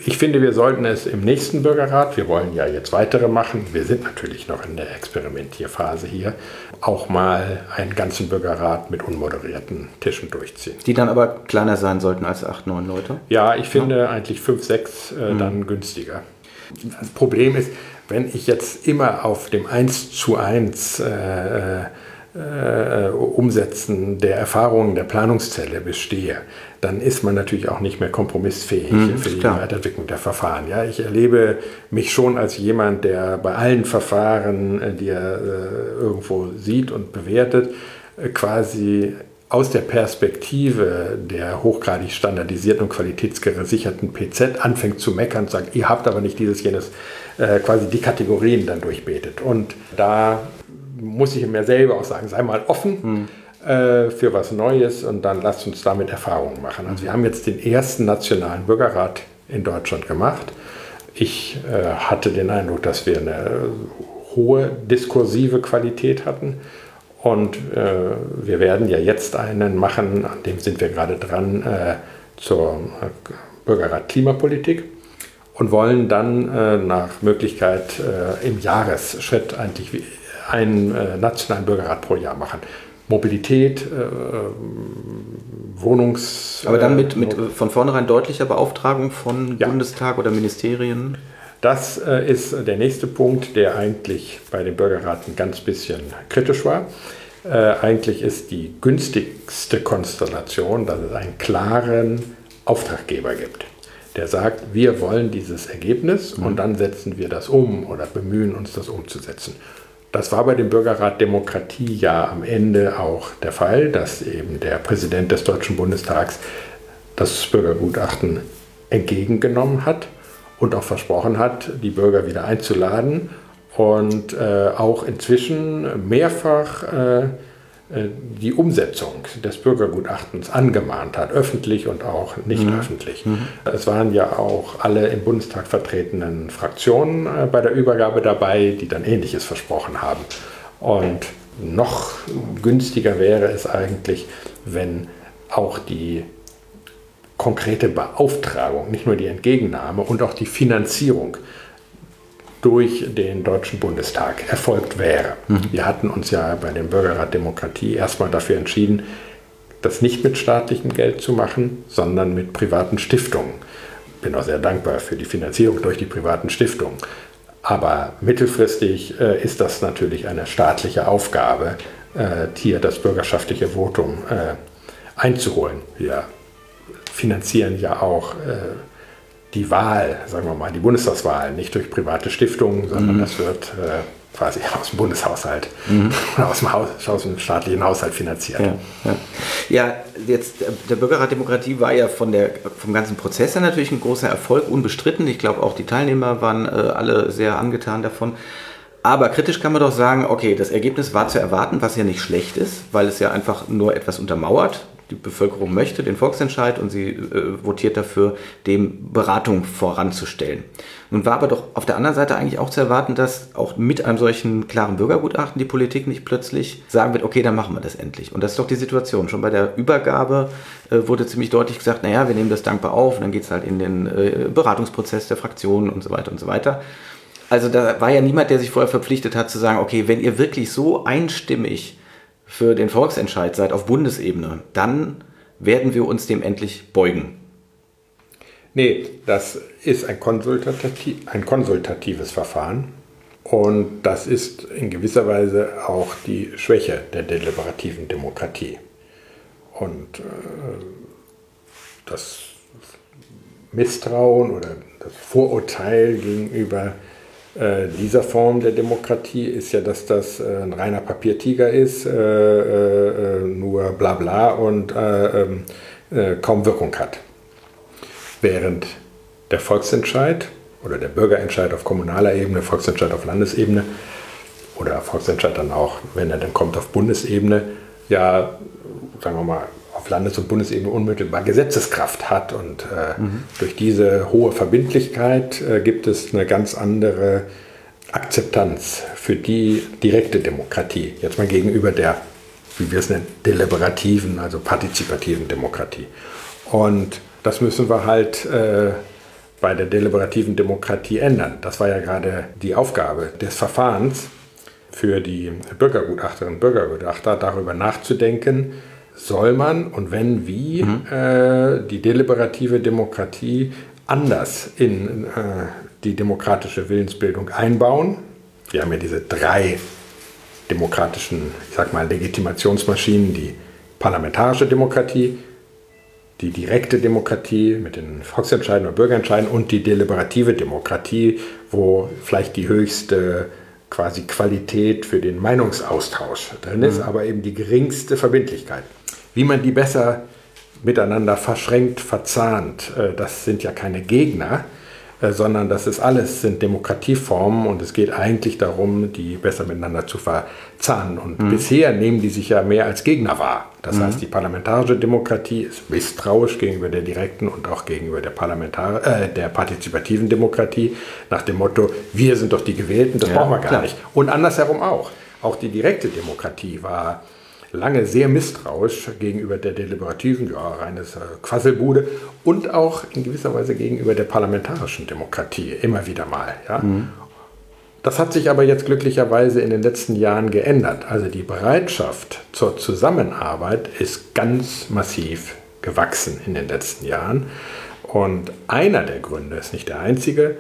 Ich finde, wir sollten es im nächsten Bürgerrat, wir wollen ja jetzt weitere machen, wir sind natürlich noch in der Experimentierphase hier, auch mal einen ganzen Bürgerrat mit unmoderierten Tischen durchziehen. Die dann aber kleiner sein sollten als acht, neun Leute? Ja, ich finde ja. eigentlich fünf, sechs äh, mhm. dann günstiger. Das Problem ist, wenn ich jetzt immer auf dem 1 zu 1 äh, äh, Umsetzen der Erfahrungen der Planungszelle bestehe, dann ist man natürlich auch nicht mehr kompromissfähig mhm, für die. Weiterentwicklung der Verfahren. Ja, ich erlebe mich schon als jemand, der bei allen Verfahren, äh, die er äh, irgendwo sieht und bewertet, äh, quasi aus der Perspektive der hochgradig standardisierten und qualitätsgesicherten PZ anfängt zu meckern und sagt, ihr habt aber nicht dieses, jenes, äh, quasi die Kategorien dann durchbetet. Und da muss ich mir selber auch sagen, sei mal offen. Mhm äh, für was Neues und dann lasst uns damit Erfahrungen machen. Also wir haben jetzt den ersten nationalen Bürgerrat in Deutschland gemacht. Ich äh, hatte den Eindruck, dass wir eine hohe diskursive Qualität hatten. Und äh, wir werden ja jetzt einen machen, an dem sind wir gerade dran, äh, zur äh, Bürgerrat Klimapolitik und wollen dann äh, nach Möglichkeit im Jahresschritt eigentlich einen nationalen Bürgerrat pro Jahr machen. Mobilität, äh, Wohnungs... Aber dann mit, mit von vornherein deutlicher Beauftragung von ja. Bundestag oder Ministerien? Das äh, ist der nächste Punkt, der eigentlich bei den Bürgerraten ganz bisschen kritisch war. Äh, eigentlich ist die günstigste Konstellation, dass es einen klaren Auftraggeber gibt, der sagt, wir wollen dieses Ergebnis mhm. und dann setzen wir das um oder bemühen uns, das umzusetzen. Das war bei dem Bürgerrat Demokratie ja am Ende auch der Fall, dass eben der Präsident des Deutschen Bundestags das Bürgergutachten entgegengenommen hat und auch versprochen hat, die Bürger wieder einzuladen. Und äh, auch inzwischen mehrfach äh, die Umsetzung des Bürgergutachtens angemahnt hat, öffentlich und auch nicht mhm. öffentlich. Mhm. Es waren ja auch alle im Bundestag vertretenen Fraktionen äh, bei der Übergabe dabei, die dann Ähnliches versprochen haben. Und noch günstiger wäre es eigentlich, wenn auch die konkrete Beauftragung, nicht nur die Entgegennahme und auch die Finanzierung durch den Deutschen Bundestag erfolgt wäre. Mhm. Wir hatten uns ja bei dem Bürgerrat Demokratie erstmal dafür entschieden, das nicht mit staatlichem Geld zu machen, sondern mit privaten Stiftungen. Ich Bin auch sehr dankbar für die Finanzierung durch die privaten Stiftungen. Aber mittelfristig äh, ist das natürlich eine staatliche Aufgabe, äh, hier das bürgerschaftliche Votum äh, einzuholen. Wir finanzieren ja auch äh, die Wahl, sagen wir mal, die Bundestagswahl, nicht durch private Stiftungen, sondern mhm. das wird äh, quasi aus dem Bundeshaushalt mhm. aus, dem Haus, aus dem staatlichen Haushalt finanziert. Ja, ja. ja, jetzt der Bürgerrat Demokratie war ja von der, vom ganzen Prozess her natürlich ein großer Erfolg, unbestritten. Ich glaube, auch die Teilnehmer waren äh, alle sehr angetan davon. Aber kritisch kann man doch sagen, okay, das Ergebnis war zu erwarten, was ja nicht schlecht ist, weil es ja einfach nur etwas untermauert die Bevölkerung möchte, den Volksentscheid, und sie äh, votiert dafür, dem Beratung voranzustellen. Nun war aber doch auf der anderen Seite eigentlich auch zu erwarten, dass auch mit einem solchen klaren Bürgergutachten die Politik nicht plötzlich sagen wird, okay, dann machen wir das endlich. Und das ist doch die Situation. Schon bei der Übergabe äh, wurde ziemlich deutlich gesagt, naja, wir nehmen das dankbar auf und dann geht es halt in den äh, Beratungsprozess der Fraktionen und so weiter und so weiter. Also da war ja niemand, der sich vorher verpflichtet hat zu sagen, okay, wenn ihr wirklich so einstimmig für den Volksentscheid seid auf Bundesebene, dann werden wir uns dem endlich beugen. Nee, das ist ein, konsultativ, ein konsultatives Verfahren und das ist in gewisser Weise auch die Schwäche der deliberativen Demokratie. Und äh, das Misstrauen oder das Vorurteil gegenüber dieser Form der Demokratie ist ja, dass das äh, ein reiner Papiertiger ist, äh, äh, nur bla bla und äh, ähm, kaum Wirkung hat. Während der Volksentscheid oder der Bürgerentscheid auf kommunaler Ebene, Volksentscheid auf Landesebene oder Volksentscheid dann auch, wenn er dann kommt auf Bundesebene, ja, sagen wir mal, auf Landes- und Bundesebene unmittelbar Gesetzeskraft hat. Und äh, mhm. durch diese hohe Verbindlichkeit äh, gibt es eine ganz andere Akzeptanz für die direkte Demokratie. Jetzt mal gegenüber der, wie wir es nennen, deliberativen, also partizipativen Demokratie. Und das müssen wir halt äh, bei der deliberativen Demokratie ändern. Das war ja gerade die Aufgabe des Verfahrens für die Bürgergutachterinnen und Bürgergutachter, darüber nachzudenken, soll man und wenn wie mhm. äh, die deliberative Demokratie anders in äh, die demokratische Willensbildung einbauen. Wir haben ja diese drei demokratischen, ich sag mal, Legitimationsmaschinen, die parlamentarische Demokratie, die direkte Demokratie mit den Volksentscheiden oder Bürgerentscheiden und die deliberative Demokratie, wo vielleicht die höchste quasi Qualität für den Meinungsaustausch drin ist, mhm. aber eben die geringste Verbindlichkeit. Wie man die besser miteinander verschränkt, verzahnt, äh, das sind ja keine Gegner, äh, sondern das ist alles, sind Demokratieformen und es geht eigentlich darum, die besser miteinander zu verzahnen. Und mhm. bisher nehmen die sich ja mehr als Gegner wahr. Das mhm. heißt, die parlamentarische Demokratie ist misstrauisch gegenüber der direkten und auch gegenüber der, Parlamentar äh, der partizipativen Demokratie nach dem Motto, wir sind doch die Gewählten, das ja, brauchen wir gar klar. nicht. Und andersherum auch. Auch die direkte Demokratie war lange sehr misstrauisch gegenüber der Deliberativen, ja, reines äh, Quasselbude und auch in gewisser Weise gegenüber der parlamentarischen Demokratie, immer wieder mal. Ja. Mhm. Das hat sich aber jetzt glücklicherweise in den letzten Jahren geändert. Also die Bereitschaft zur Zusammenarbeit ist ganz massiv gewachsen in den letzten Jahren. Und einer der Gründe, ist nicht der einzige,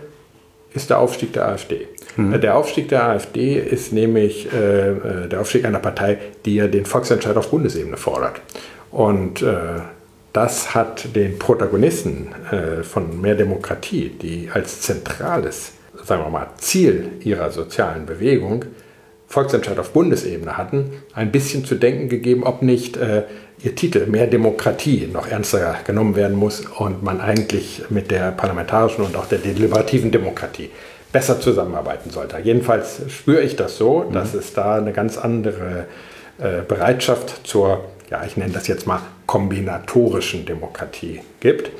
ist der Aufstieg der AfD. Mhm. Der Aufstieg der AfD ist nämlich äh, äh, der Aufstieg einer Partei, die ja den Volksentscheid auf Bundesebene fordert. Und äh, das hat den Protagonisten äh, von Mehr Demokratie, die als zentrales, sagen wir mal, Ziel ihrer sozialen Bewegung Volksentscheid auf Bundesebene hatten, ein bisschen zu denken gegeben, ob nicht äh, ihr Titel Mehr Demokratie noch ernster genommen werden muss und man eigentlich mit der parlamentarischen und auch der deliberativen Demokratie besser zusammenarbeiten sollte. Jedenfalls spüre ich das so, mhm. dass es da eine ganz andere äh, Bereitschaft zur, ja, ich nenne das jetzt mal kombinatorischen Demokratie gibt.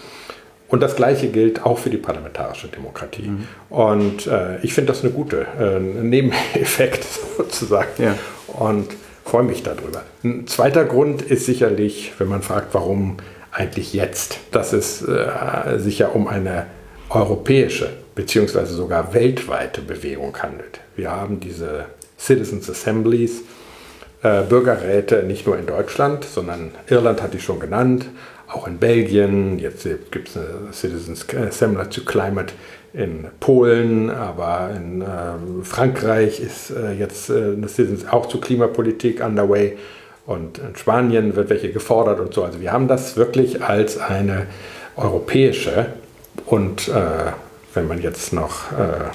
Und das Gleiche gilt auch für die parlamentarische Demokratie. Mhm. Und äh, ich finde das eine gute äh, Nebeneffekt sozusagen. Ja. Und freue mich darüber. Ein zweiter Grund ist sicherlich, wenn man fragt, warum eigentlich jetzt, dass es äh, sich ja um eine europäische beziehungsweise sogar weltweite Bewegung handelt. Wir haben diese Citizens Assemblies, äh, Bürgerräte nicht nur in Deutschland, sondern Irland hatte ich schon genannt, auch in Belgien, jetzt gibt es eine Citizens Assembly to Climate in Polen, aber in äh, Frankreich ist äh, jetzt äh, eine Citizens auch zur Klimapolitik underway und in Spanien wird welche gefordert und so. Also wir haben das wirklich als eine europäische und äh, wenn man jetzt noch äh,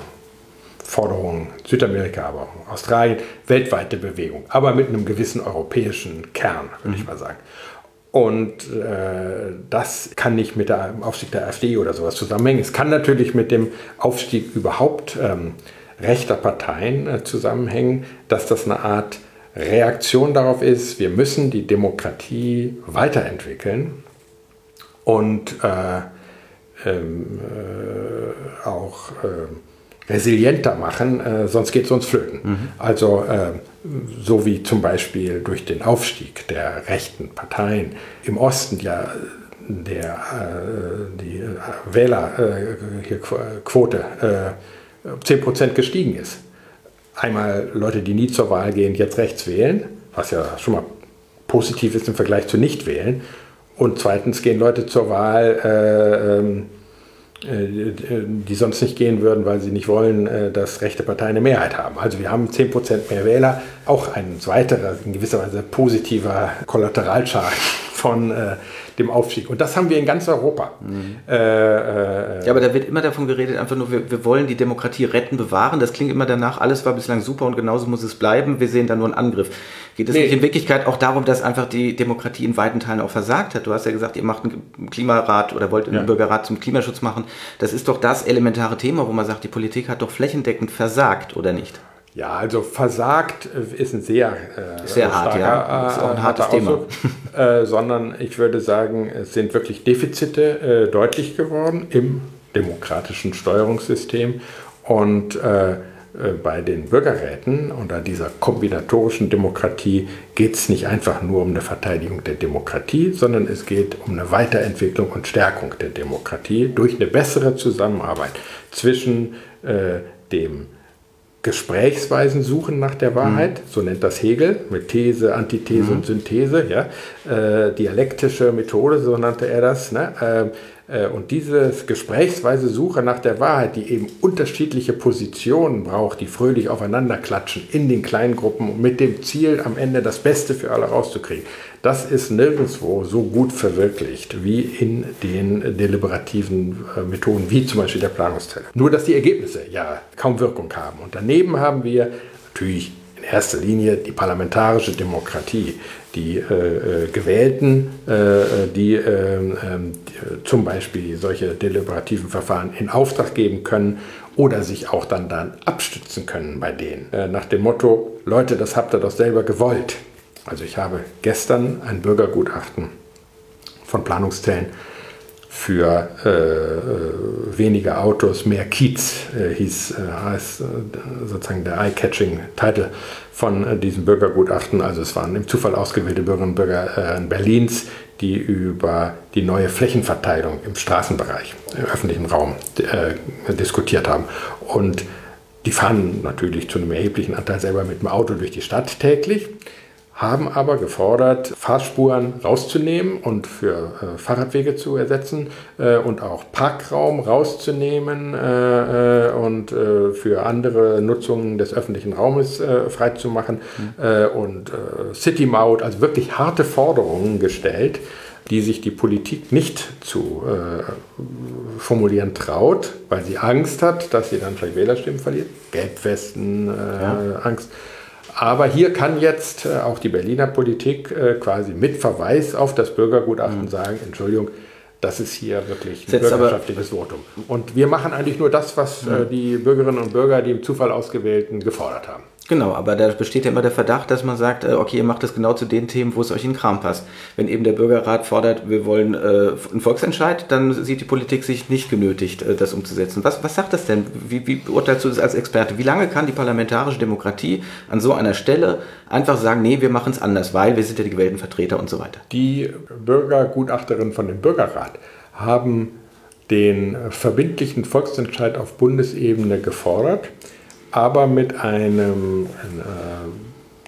Forderungen Südamerika, aber auch Australien, weltweite Bewegung, aber mit einem gewissen europäischen Kern, würde mhm. ich mal sagen. Und äh, das kann nicht mit dem Aufstieg der AfD oder sowas zusammenhängen. Es kann natürlich mit dem Aufstieg überhaupt ähm, rechter Parteien äh, zusammenhängen, dass das eine Art Reaktion darauf ist, wir müssen die Demokratie weiterentwickeln und äh, ähm, äh, auch äh, resilienter machen, äh, sonst geht es uns flöten. Mhm. Also äh, so wie zum Beispiel durch den Aufstieg der rechten Parteien im Osten ja der, äh, die Wählerquote äh, 10% gestiegen ist. Einmal Leute, die nie zur Wahl gehen, jetzt rechts wählen, was ja schon mal positiv ist im Vergleich zu nicht wählen. Und zweitens gehen Leute zur Wahl, äh, ähm, äh, die sonst nicht gehen würden, weil sie nicht wollen, äh, dass rechte Parteien eine Mehrheit haben. Also wir haben 10% mehr Wähler, auch ein weiterer, in gewisser Weise positiver Kollateralschaden von äh, dem Aufstieg. Und das haben wir in ganz Europa. Mhm. Äh, äh, ja, aber da wird immer davon geredet, einfach nur, wir, wir, wollen die Demokratie retten, bewahren. Das klingt immer danach, alles war bislang super und genauso muss es bleiben. Wir sehen da nur einen Angriff. Geht es nee. nicht in Wirklichkeit auch darum, dass einfach die Demokratie in weiten Teilen auch versagt hat? Du hast ja gesagt, ihr macht einen Klimarat oder wollt einen ja. Bürgerrat zum Klimaschutz machen. Das ist doch das elementare Thema, wo man sagt, die Politik hat doch flächendeckend versagt, oder nicht? Ja, also versagt ist ein sehr, äh, sehr hart, ja. Ist auch ein hartes Thema. äh, sondern ich würde sagen, es sind wirklich Defizite äh, deutlich geworden im demokratischen Steuerungssystem und äh, äh, bei den Bürgerräten unter dieser kombinatorischen Demokratie geht es nicht einfach nur um eine Verteidigung der Demokratie, sondern es geht um eine Weiterentwicklung und Stärkung der Demokratie durch eine bessere Zusammenarbeit zwischen äh, dem Gesprächsweisen suchen nach der Wahrheit, mhm. so nennt das Hegel, mit These, Antithese mhm. und Synthese, ja, äh, dialektische Methode, so nannte er das. Ne? Äh, und diese gesprächsweise Suche nach der Wahrheit, die eben unterschiedliche Positionen braucht, die fröhlich aufeinander klatschen in den kleinen Gruppen mit dem Ziel, am Ende das Beste für alle rauszukriegen, das ist nirgendwo so gut verwirklicht wie in den deliberativen äh, Methoden, wie zum Beispiel der Planungszelle. Nur, dass die Ergebnisse ja kaum Wirkung haben. Und daneben haben wir natürlich in erster Linie die parlamentarische Demokratie, die äh, äh, Gewählten, äh, die, ähm, ähm, zum Beispiel solche deliberativen Verfahren in Auftrag geben können oder sich auch dann, dann abstützen können bei denen. Äh, nach dem Motto, Leute, das habt ihr doch selber gewollt. Also ich habe gestern ein Bürgergutachten von Planungszellen für äh, äh, weniger Autos, mehr Kiez, äh, hieß, äh, heißt äh, sozusagen der eye-catching Titel von äh, diesem Bürgergutachten. Also es waren im Zufall ausgewählte Bürgerinnen und Bürger Berlins, die über die neue Flächenverteilung im Straßenbereich, im öffentlichen Raum diskutiert haben. Und die fahren natürlich zu einem erheblichen Anteil selber mit dem Auto durch die Stadt täglich haben aber gefordert, Fahrspuren rauszunehmen und für äh, Fahrradwege zu ersetzen äh, und auch Parkraum rauszunehmen äh, äh und äh, für andere Nutzungen des öffentlichen Raumes äh, freizumachen mhm. und City Maut, also wirklich harte Forderungen gestellt, die sich die Politik nicht zu formulieren traut, weil sie Angst hat, dass sie dann vielleicht Wählerstimmen verliert. Gelbwesten, ja. Angst. Aber hier kann jetzt äh, auch die Berliner Politik äh, quasi mit Verweis auf das Bürgergutachten mhm. sagen, Entschuldigung, das ist hier wirklich ein Setzt bürgerschaftliches Votum. Und wir machen eigentlich nur das, was mhm. äh, die Bürgerinnen und Bürger, die im Zufall ausgewählten, gefordert haben. Genau, aber da besteht ja immer der Verdacht, dass man sagt, äh, okay, ihr macht das genau zu den Themen, wo es euch in den Kram passt. Wenn eben der Bürgerrat fordert, wir wollen äh, einen Volksentscheid, dann sieht die Politik sich nicht genötigt, äh, das umzusetzen. Was, was sagt das denn? Wie, wie beurteilst du das als Experte? Wie lange kann die parlamentarische Demokratie an so einer Stelle einfach sagen, nee, wir machen es anders, weil wir sind ja die gewählten Vertreter und so weiter? Die Bürgergutachterinnen von dem Bürgerrat haben den verbindlichen Volksentscheid auf Bundesebene gefordert aber mit einem äh,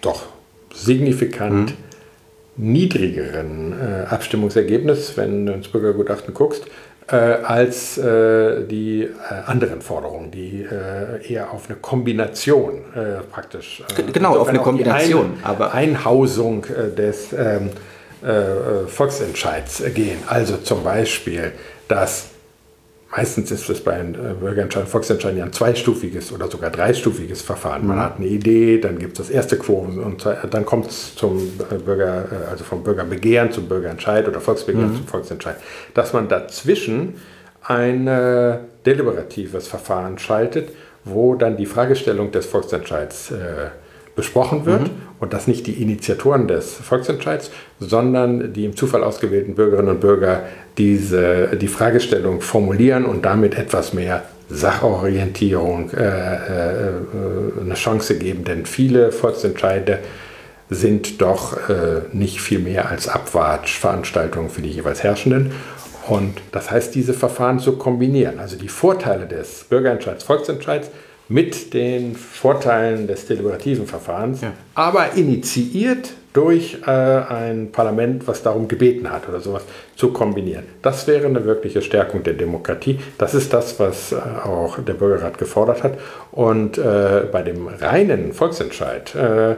doch signifikant mhm. niedrigeren äh, Abstimmungsergebnis, wenn du ins Bürgergutachten guckst, äh, als äh, die äh, anderen Forderungen, die äh, eher auf eine Kombination praktisch. genau, auf eine Kombination. Ein, aber Einhausung des ähm, Volksentscheids gehen. Also zum Beispiel, dass Meistens ist es bei einem äh, Bürgerentscheid, Volksentscheid ja ein zweistufiges oder sogar dreistufiges Verfahren. Man mhm. hat eine Idee, dann gibt es das erste Quorum und dann kommt es zum äh, Bürger, äh, also vom Bürgerbegehren zum Bürgerentscheid oder Volksbegehren mhm. zum Volksentscheid. Dass man dazwischen ein deliberatives Verfahren schaltet, wo dann die Fragestellung des Volksentscheids äh, besprochen wird mhm. und das nicht die Initiatoren des Volksentscheids, sondern die im Zufall ausgewählten Bürgerinnen und Bürger diese, die Fragestellung formulieren und damit etwas mehr Sachorientierung äh, äh, eine Chance geben. Denn viele Volksentscheide sind doch äh, nicht viel mehr als Abwatschveranstaltungen für die jeweils Herrschenden. Und das heißt, diese Verfahren zu kombinieren, also die Vorteile des Bürgerentscheids, Volksentscheids, mit den Vorteilen des deliberativen Verfahrens, ja. aber initiiert durch äh, ein Parlament, was darum gebeten hat oder sowas, zu kombinieren. Das wäre eine wirkliche Stärkung der Demokratie. Das ist das, was äh, auch der Bürgerrat gefordert hat. Und äh, bei dem reinen Volksentscheid äh,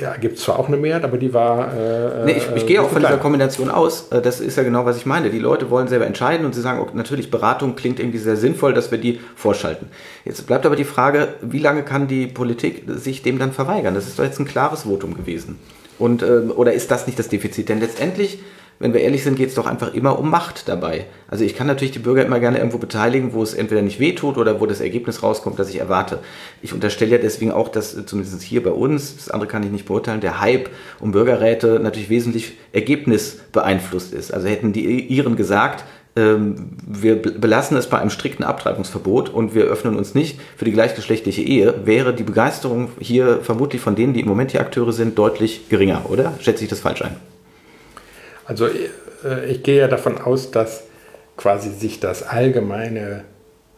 ja, gibt es zwar auch eine Mehrheit, aber die war. Äh, nee, ich, ich gehe auch von klein. dieser Kombination aus. Äh, das ist ja genau, was ich meine. Die Leute wollen selber entscheiden und sie sagen, okay, natürlich, Beratung klingt irgendwie sehr sinnvoll, dass wir die vorschalten. Jetzt bleibt aber die Frage, wie lange kann die Politik sich dem dann verweigern? Das ist doch jetzt ein klares Votum gewesen. Und, äh, oder ist das nicht das Defizit? Denn letztendlich wenn wir ehrlich sind, geht es doch einfach immer um Macht dabei. Also ich kann natürlich die Bürger immer gerne irgendwo beteiligen, wo es entweder nicht wehtut oder wo das Ergebnis rauskommt, das ich erwarte. Ich unterstelle ja deswegen auch, dass zumindest hier bei uns, das andere kann ich nicht beurteilen, der Hype um Bürgerräte natürlich wesentlich ergebnisbeeinflusst ist. Also hätten die ihren gesagt, ähm, wir belassen es bei einem strikten Abtreibungsverbot und wir öffnen uns nicht für die gleichgeschlechtliche Ehe, wäre die Begeisterung hier vermutlich von denen, die im Moment die Akteure sind, deutlich geringer, oder? Schätze ich das falsch ein? Also äh, ich gehe ja davon aus, dass quasi sich das allgemeine,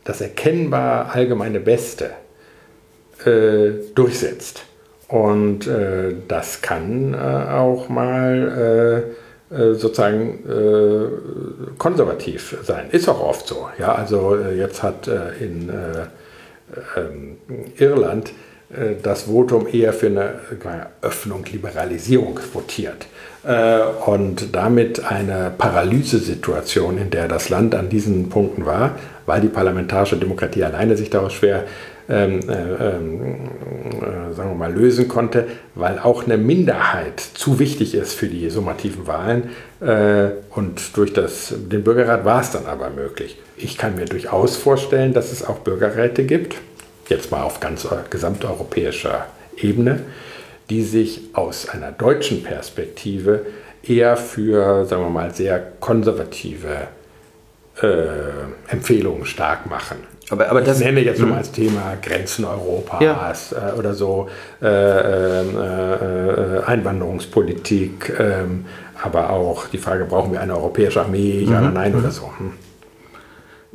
das erkennbar allgemeine Beste äh, durchsetzt. Und äh, das kann äh, auch mal äh, äh, sozusagen konservativ sein. Ist auch oft so. Ja, also jetzt hat in ähm, Irland das Votum eher für eine Öffnung, Liberalisierung votiert. Und damit eine Paralysesituation, in der das Land an diesen Punkten war, weil die parlamentarische Demokratie alleine sich daraus schwer ähm, äh, ähm, äh, sagen wir mal, lösen konnte, weil auch eine Minderheit zu wichtig ist für die summativen Wahlen. Äh, und durch das, den Bürgerrat war es dann aber möglich. Ich kann mir durchaus vorstellen, dass es auch Bürgerräte gibt, jetzt mal auf ganz gesamteuropäischer Ebene, die sich aus einer deutschen Perspektive eher für, sagen wir mal, sehr konservative äh, Empfehlungen stark machen. Aber, aber ich das nenne jetzt nur mal hm. als Thema Grenzen Europas ja. äh, oder so, äh, ähm, äh, Einwanderungspolitik, ähm, aber auch die Frage, brauchen wir eine europäische Armee, ja mhm. oder nein mhm. oder so. Hm.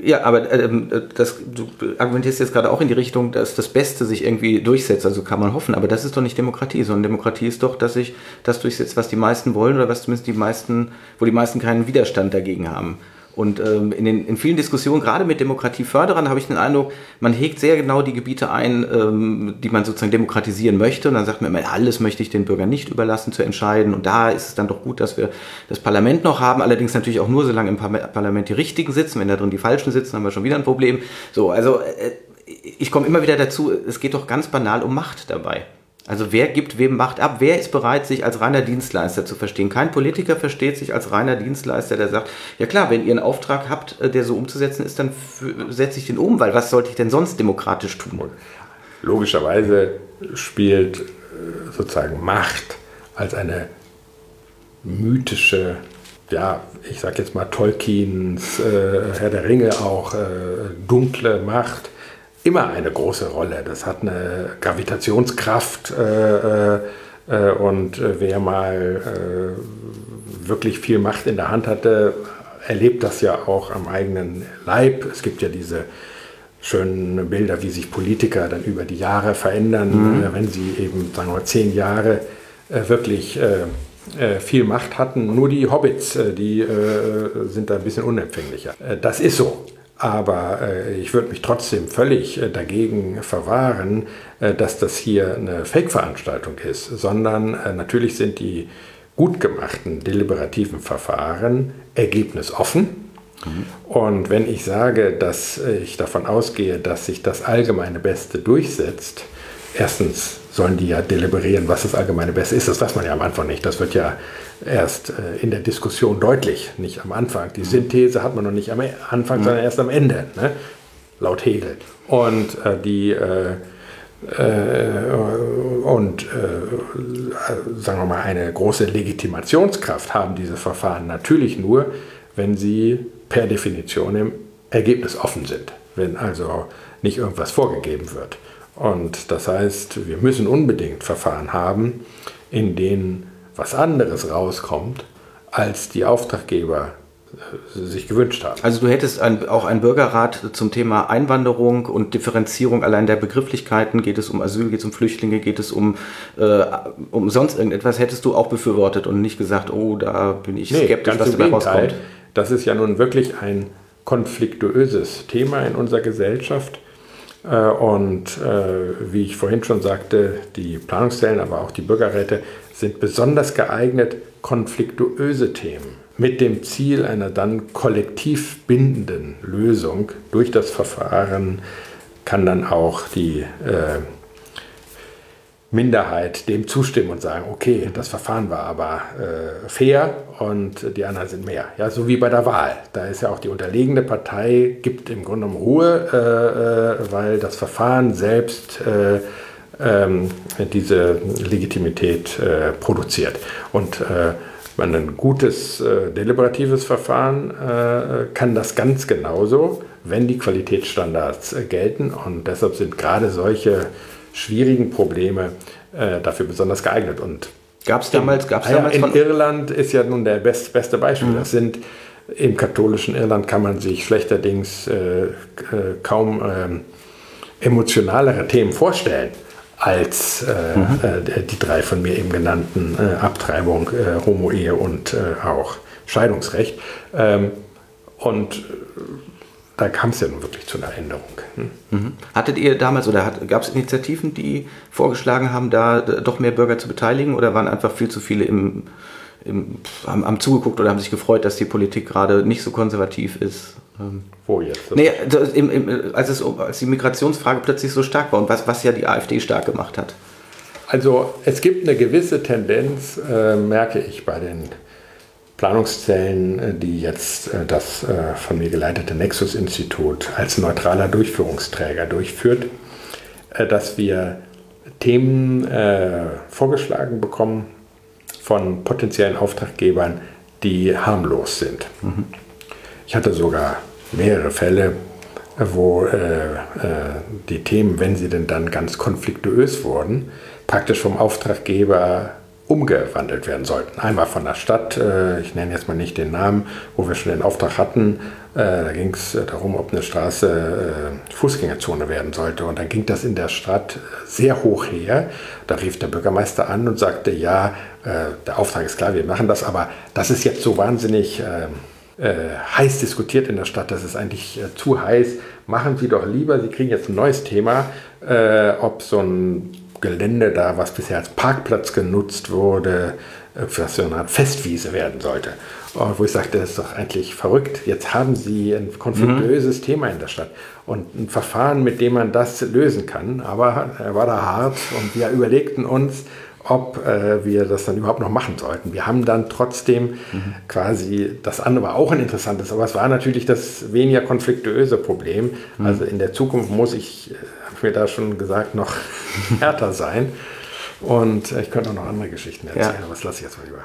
Ja, aber ähm, das, du argumentierst jetzt gerade auch in die Richtung, dass das Beste sich irgendwie durchsetzt, also kann man hoffen, aber das ist doch nicht Demokratie, sondern Demokratie ist doch, dass sich das durchsetzt, was die meisten wollen oder was zumindest die meisten, wo die meisten keinen Widerstand dagegen haben. Und ähm, in, den, in vielen Diskussionen, gerade mit Demokratieförderern, habe ich den Eindruck, man hegt sehr genau die Gebiete ein, ähm, die man sozusagen demokratisieren möchte. Und dann sagt man immer, alles möchte ich den Bürgern nicht überlassen zu entscheiden. Und da ist es dann doch gut, dass wir das Parlament noch haben. Allerdings natürlich auch nur, solange im Parlament die Richtigen sitzen. Wenn da drin die Falschen sitzen, haben wir schon wieder ein Problem. So, also äh, ich komme immer wieder dazu, es geht doch ganz banal um Macht dabei. Also wer gibt wem Macht ab? Wer ist bereit, sich als reiner Dienstleister zu verstehen? Kein Politiker versteht sich als reiner Dienstleister, der sagt, ja klar, wenn ihr einen Auftrag habt, äh, der so umzusetzen ist, dann setze ich den um, weil was sollte ich denn sonst demokratisch tun? Logischerweise spielt äh, sozusagen Macht als eine mythische, ja, ich sag jetzt mal Tolkiens äh, Herr der Ringe auch, äh, dunkle Macht immer eine große Rolle. Das hat eine Gravitationskraft äh, äh, äh und äh, wer mal äh, wirklich viel Macht in der Hand hatte, erlebt das ja auch am eigenen Leib. Es gibt ja diese schönen Bilder, wie sich Politiker dann über die Jahre verändern, mhm. wenn sie eben, sagen wir, zehn Jahre wirklich viel Macht hatten. Nur die Hobbits, die sind da ein bisschen unempfänglicher. das ist so. Aber äh, ich würde mich trotzdem völlig äh, dagegen verwahren, äh, dass das hier eine Fake-Veranstaltung ist, sondern natürlich sind die gut gemachten deliberativen Verfahren ergebnisoffen. Und wenn ich sage, dass ich davon ausgehe, dass sich das allgemeine Beste durchsetzt, erstens sollen die ja deliberieren, was das allgemeine Beste ist. Das weiß man ja am Anfang nicht. Das wird ja erst äh, in der Diskussion deutlich, nicht am Anfang. Die Synthese hat man noch nicht am Anfang, mhm. sondern erst am Ende, ne? laut Hegel. Und äh, die äh, äh, und äh, sagen wir mal eine große Legitimationskraft haben diese Verfahren natürlich nur, wenn sie per Definition im Ergebnis offen sind, wenn also nicht irgendwas vorgegeben wird. Und das heißt, wir müssen unbedingt Verfahren haben, in denen was anderes rauskommt, als die Auftraggeber äh, sich gewünscht haben. Also du hättest ein, auch einen Bürgerrat zum Thema Einwanderung und Differenzierung allein der Begrifflichkeiten, geht es um Asyl, geht es um Flüchtlinge, geht es um, äh, um sonst irgendetwas, hättest du auch befürwortet und nicht gesagt, oh, da bin ich nee, skeptisch, was dabei rauskommt. Das ist ja nun wirklich ein konfliktuöses Thema in unserer Gesellschaft. Äh, und äh, wie ich vorhin schon sagte, die Planungszellen, aber auch die Bürgerräte sind besonders geeignet, konfliktuöse Themen mit dem Ziel einer dann kollektiv bindenden Lösung durch das Verfahren kann dann auch die äh, Minderheit dem zustimmen und sagen, okay, das Verfahren war aber äh, fair und die anderen sind mehr. Ja, so wie bei der Wahl. Da ist ja auch die unterlegene Partei, gibt im Grunde genommen Ruhe, äh, äh weil das Verfahren selbst äh, ähm, diese Legitimität äh, produziert. Und äh, ein gutes deliberatives Verfahren kann das ganz genauso, wenn die Qualitätsstandards gelten. Und deshalb sind gerade solche schwierigen Probleme äh, dafür besonders geeignet. Und gab es damals, gab's ah ja, damals in Irland ist ja nun der best, beste Beispiel. Mhm. Das sind im katholischen Irland kann man sich schlechterdings äh, äh, kaum ähm, emotionalere Themen vorstellen als äh, mhm. äh, die drei von mir eben genannten äh, Abtreibung, äh, Homo-Ehe und äh, auch Scheidungsrecht. Ähm, und äh, da kam es ja nun wirklich zu einer Änderung. Hm? Mhm. Hattet ihr damals oder gab es Initiativen, die vorgeschlagen haben, da doch mehr Bürger zu beteiligen oder waren einfach viel zu viele im, im, haben, haben zugeguckt oder haben sich gefreut, dass die Politik gerade nicht so konservativ ist? Ähm, Wo jetzt? Nee, im, im, als, es, als die Migrationsfrage plötzlich so stark war und was, was ja die AfD stark gemacht hat. Also es gibt eine gewisse Tendenz, äh, merke ich bei den Planungszellen, äh, die jetzt äh, das äh, von mir geleitete Nexus-Institut als neutraler Durchführungsträger durchführt, dass wir Themen vorgeschlagen bekommen von potenziellen Auftraggebern, die harmlos sind. Mhm. Ich hatte sogar mehrere Fälle, wo äh, äh, die Themen, wenn sie denn dann ganz konfliktuös wurden, praktisch vom Auftraggeber umgewandelt werden sollten. Einmal von der Stadt, äh, ich nenne jetzt mal nicht den Namen, wo wir schon den Auftrag hatten, äh, da ging es darum, ob eine Straße äh, Fußgängerzone werden sollte. Und dann ging das in der Stadt sehr hoch her. Da rief der Bürgermeister an und sagte, ja, äh, der Auftrag ist klar, wir machen das, aber das ist jetzt so wahnsinnig ähm, äh, heiß diskutiert in der Stadt. Das ist eigentlich äh, zu heiß. Machen Sie doch lieber, Sie kriegen jetzt ein neues Thema, äh, ob so ein Gelände da, was bisher als Parkplatz genutzt wurde, äh, für so eine Art Festwiese werden sollte. Und wo ich sagte, das ist doch eigentlich verrückt. Jetzt haben Sie ein konfliktuöses mhm. Thema in der Stadt und ein Verfahren, mit dem man das lösen kann. Aber er war da hart und wir überlegten uns, ob äh, wir das dann überhaupt noch machen sollten. Wir haben dann trotzdem mhm. quasi, das andere war auch ein interessantes, aber es war natürlich das weniger konfliktuöse Problem. Mhm. Also in der Zukunft muss ich, äh, da schon gesagt, noch härter sein. Und ich könnte auch noch andere Geschichten erzählen, ja. aber das lasse ich jetzt mal lieber.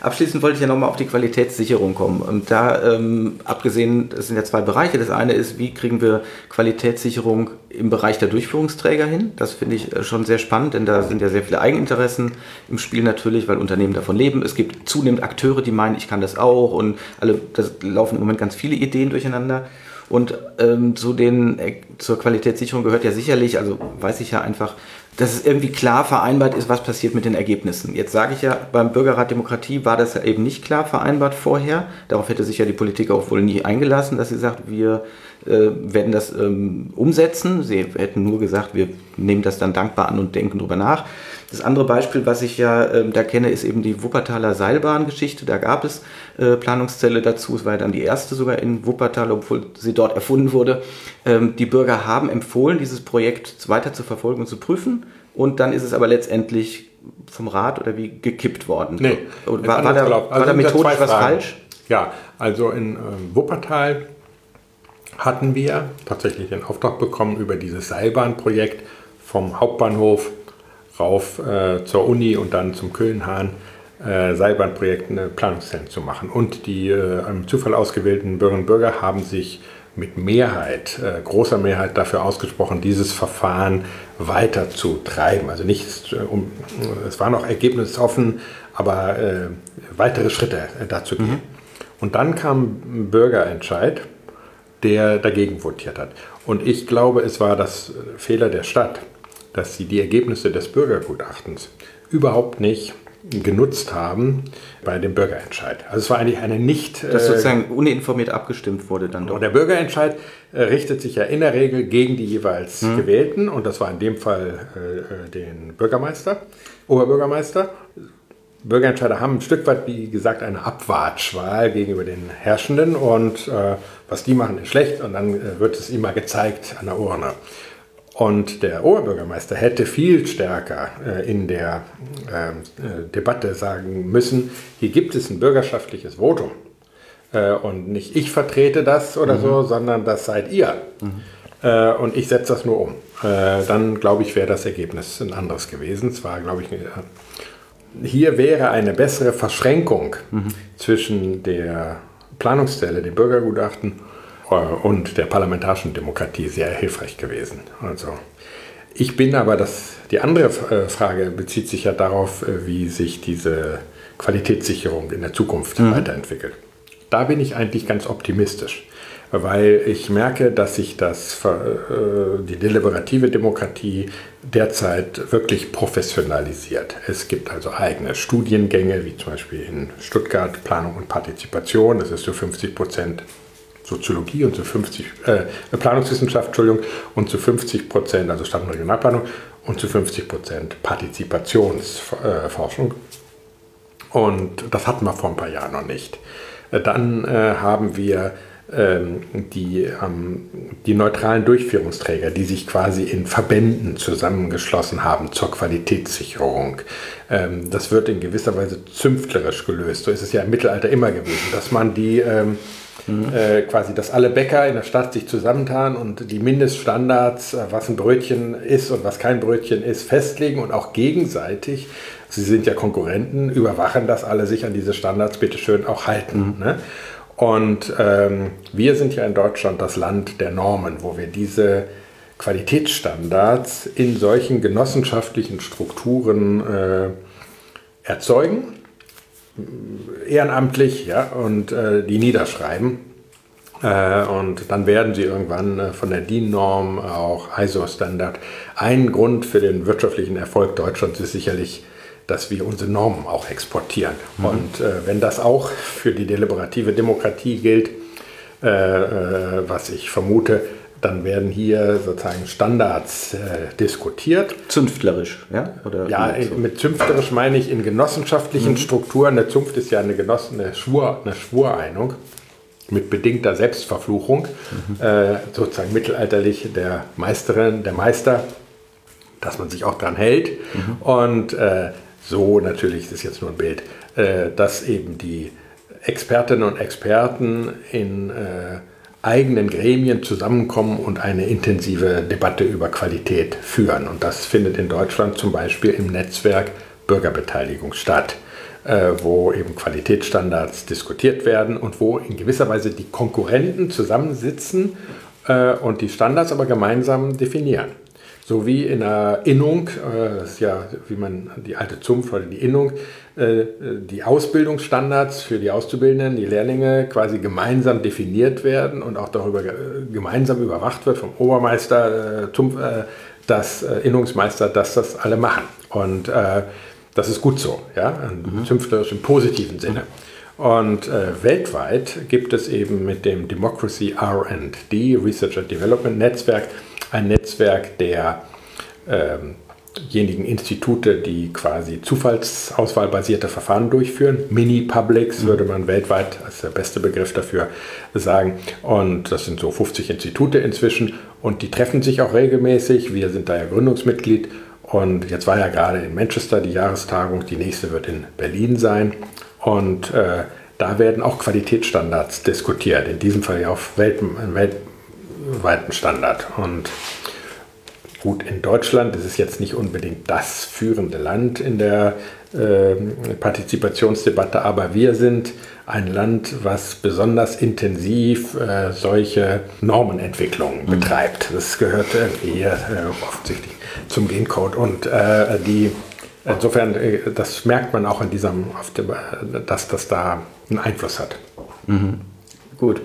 Abschließend wollte ich ja nochmal auf die Qualitätssicherung kommen. Und da, ähm, abgesehen, das sind ja zwei Bereiche. Das eine ist, wie kriegen wir Qualitätssicherung im Bereich der Durchführungsträger hin? Das finde ich äh, schon sehr spannend, denn da sind ja sehr viele Eigeninteressen im Spiel natürlich, weil Unternehmen davon leben. Es gibt zunehmend Akteure, die meinen, ich kann das auch. Und alle, das laufen im Moment ganz viele Ideen durcheinander. Und ähm, zu den, äh, zur Qualitätssicherung gehört ja sicherlich, also weiß ich ja einfach, dass es irgendwie klar vereinbart ist, was passiert mit den Ergebnissen. Jetzt sage ich ja, beim Bürgerrat Demokratie war das ja eben nicht klar vereinbart vorher. Darauf hätte sich ja die Politik auch wohl nie eingelassen, dass sie sagt, wir äh, werden das ähm, umsetzen. Sie hätten nur gesagt, wir nehmen das dann dankbar an und denken drüber nach. Das andere Beispiel, was ich ja äh, da kenne, ist eben die Wuppertaler Seilbahngeschichte. Da gab es äh, Planungszelle dazu. Es war ja dann die erste sogar in Wuppertal, obwohl sie dort erfunden wurde. Ähm, die Bürger haben empfohlen, dieses Projekt weiter zu verfolgen und zu prüfen. Und dann ist es aber letztendlich vom Rat oder wie gekippt worden. Nee, war, war, da, also war da methodisch was falsch? Ja, also in ähm, Wuppertal hatten wir tatsächlich den Auftrag bekommen, über dieses Seilbahnprojekt vom Hauptbahnhof rauf äh, zur Uni und dann zum Kölnhahn äh, Seilbahnprojekt Planungszellen zu machen. Und die äh, im Zufall ausgewählten Bürgerinnen und Bürger haben sich mit Mehrheit, äh, großer Mehrheit dafür ausgesprochen, dieses Verfahren weiter zu treiben. Also nicht, äh, um, es war noch ergebnisoffen, aber äh, weitere Schritte äh, dazu gehen. Mhm. Und dann kam ein Bürgerentscheid, der dagegen votiert hat. Und ich glaube, es war das Fehler der Stadt, dass sie die Ergebnisse des Bürgergutachtens überhaupt nicht genutzt haben bei dem Bürgerentscheid. Also es war eigentlich eine nicht... Dass äh, sozusagen uninformiert abgestimmt wurde dann doch. Und der Bürgerentscheid äh, richtet sich ja in der Regel gegen die jeweils hm. Gewählten und das war in dem Fall äh, den Bürgermeister, Oberbürgermeister. Bürgerentscheider haben ein Stück weit, wie gesagt, eine Abwatschwahl gegenüber den Herrschenden und äh, was die machen, ist schlecht und dann äh, wird es immer gezeigt an der Urne. Und der Oberbürgermeister hätte viel stärker äh, in der ähm, äh, Debatte sagen müssen, hier gibt es ein bürgerschaftliches Votum. Äh, und nicht ich vertrete das oder mhm. so, sondern das seid ihr. Mhm. Äh, und ich setze das nur um. Äh, dann, glaube ich, wäre das Ergebnis ein anderes gewesen. Es war, glaube ich, hier wäre eine bessere Verschränkung mhm. zwischen der Planungszelle, dem Bürgergutachten äh, und der parlamentarischen Demokratie sehr hilfreich gewesen. Also ich bin aber, das, die andere äh, Frage bezieht sich ja darauf, äh, wie sich diese Qualitätssicherung in der Zukunft mhm. weiterentwickelt. Da bin ich eigentlich ganz optimistisch, weil ich merke, dass sich das, die deliberative Demokratie derzeit wirklich professionalisiert. Es gibt also eigene Studiengänge, wie zum Beispiel in Stuttgart Planung und Partizipation. Das ist so 50 Prozent Soziologie und zu 50 äh, Planungswissenschaft, Entschuldigung, und zu 50 Prozent, also Stadt- und Regionalplanung, und zu 50 Prozent Partizipationsforschung. und das hatten wir vor ein paar Jahren noch nicht. Äh, dann äh, haben wir ähm, die, ähm, die neutralen Durchführungsträger, die sich quasi in Verbänden zusammengeschlossen haben zur Qualitätssicherung. Ähm, das wird in gewisser Weise zünftlerisch gelöst. So ist es ja im Mittelalter immer gewesen, dass man die Mhm. Äh, quasi, dass alle Bäcker in der Stadt sich zusammentan und die Mindeststandards, äh, was ein Brötchen ist und was kein Brötchen ist, festlegen und auch gegenseitig, sie sind ja Konkurrenten, überwachen, dass alle sich an diese Standards bitteschön auch halten. Mhm. Ne? Und ähm, wir sind ja in Deutschland das Land der Normen, wo wir diese Qualitätsstandards in solchen genossenschaftlichen Strukturen äh, erzeugen ehrenamtlich ja, und äh, die niederschreiben. Äh, und dann werden sie irgendwann äh, von der DIN-Norm auch ISO-Standard. Ein Grund für den wirtschaftlichen Erfolg Deutschlands ist sicherlich, dass wir unsere Normen auch exportieren. Mhm. Und äh, wenn das auch für die deliberative Demokratie gilt, was ich vermute, dann werden hier sozusagen Standards äh, diskutiert. Zünftlerisch, ja? Oder ja, so? mit zünftlerisch meine ich in genossenschaftlichen mhm. Strukturen. Eine Zunft ist ja eine, Genossen, eine, Schwur, eine Schwureinung mit bedingter Selbstverfluchung, mhm. äh, sozusagen mittelalterlich der Meisterin, der Meister, dass man sich auch dran hält. Mhm. Und äh, so natürlich, das ist jetzt nur ein Bild, äh, dass eben die Expertinnen und Experten in äh, eigenen Gremien zusammenkommen und eine intensive Debatte über Qualität führen. Und das findet in Deutschland zum Beispiel im Netzwerk Bürgerbeteiligung statt, äh, wo eben Qualitätsstandards diskutiert werden und wo in gewisser Weise die Konkurrenten zusammensitzen äh, und die Standards aber gemeinsam definieren. So wie in einer Innung, äh, das ist ja, wie man die alte Zunft oder die Innung, die Ausbildungsstandards für die Auszubildenden, die Lehrlinge quasi gemeinsam definiert werden und auch darüber gemeinsam überwacht wird vom Obermeister, Zunft, äh, das Innungsmeister, dass das alle machen. Und das ist gut so, ja, mhm. zünftlerisch im positiven Sinne. Und äh, weltweit gibt es eben mit dem Democracy RD, Research and Development Netzwerk, ein Netzwerk derjenigen ähm Institute, die quasi zufallsauswahlbasierte Verfahren durchführen. Mini-Publics würde man weltweit als der beste Begriff dafür sagen. Und das sind so 50 Institute inzwischen und die treffen sich auch regelmäßig. Wir sind da ja Gründungsmitglied und jetzt war ja gerade in Manchester die Jahrestagung, die nächste wird in Berlin sein. Und äh, da werden auch Qualitätsstandards diskutiert, in diesem Fall ja auf Welt, Welt, weiten Standard. Und gut, in Deutschland ist es jetzt nicht unbedingt das führende Land in der äh, Partizipationsdebatte, aber wir sind ein Land, was besonders intensiv äh, solche Normenentwicklungen mhm. betreibt. Das gehört irgendwie äh, offensichtlich zum Gencode und äh, die insofern, äh, das merkt man auch in diesem, dem, dass das da einen Einfluss hat. Mhm. Gut.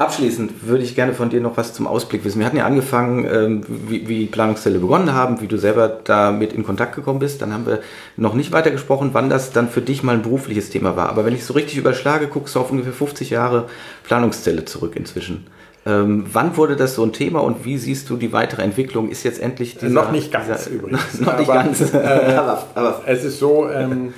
Abschließend würde ich gerne von dir noch was zum Ausblick wissen. Wir hatten ja angefangen, ähm, wie, wie Planungszelle begonnen haben, wie du selber damit in Kontakt gekommen bist. Dann haben wir noch nicht weiter gesprochen, wann das dann für dich mal ein berufliches Thema war. Aber wenn ich so richtig überschlage, guckst du auf ungefähr 50 Jahre Planungszelle zurück inzwischen. Ähm, wann wurde das so ein Thema und wie siehst du die weitere Entwicklung? Ist jetzt endlich dieser, Noch nicht ganz dieser, übrigens. noch nicht aber, ganz. Äh, aber, es ist so, ähm, äh,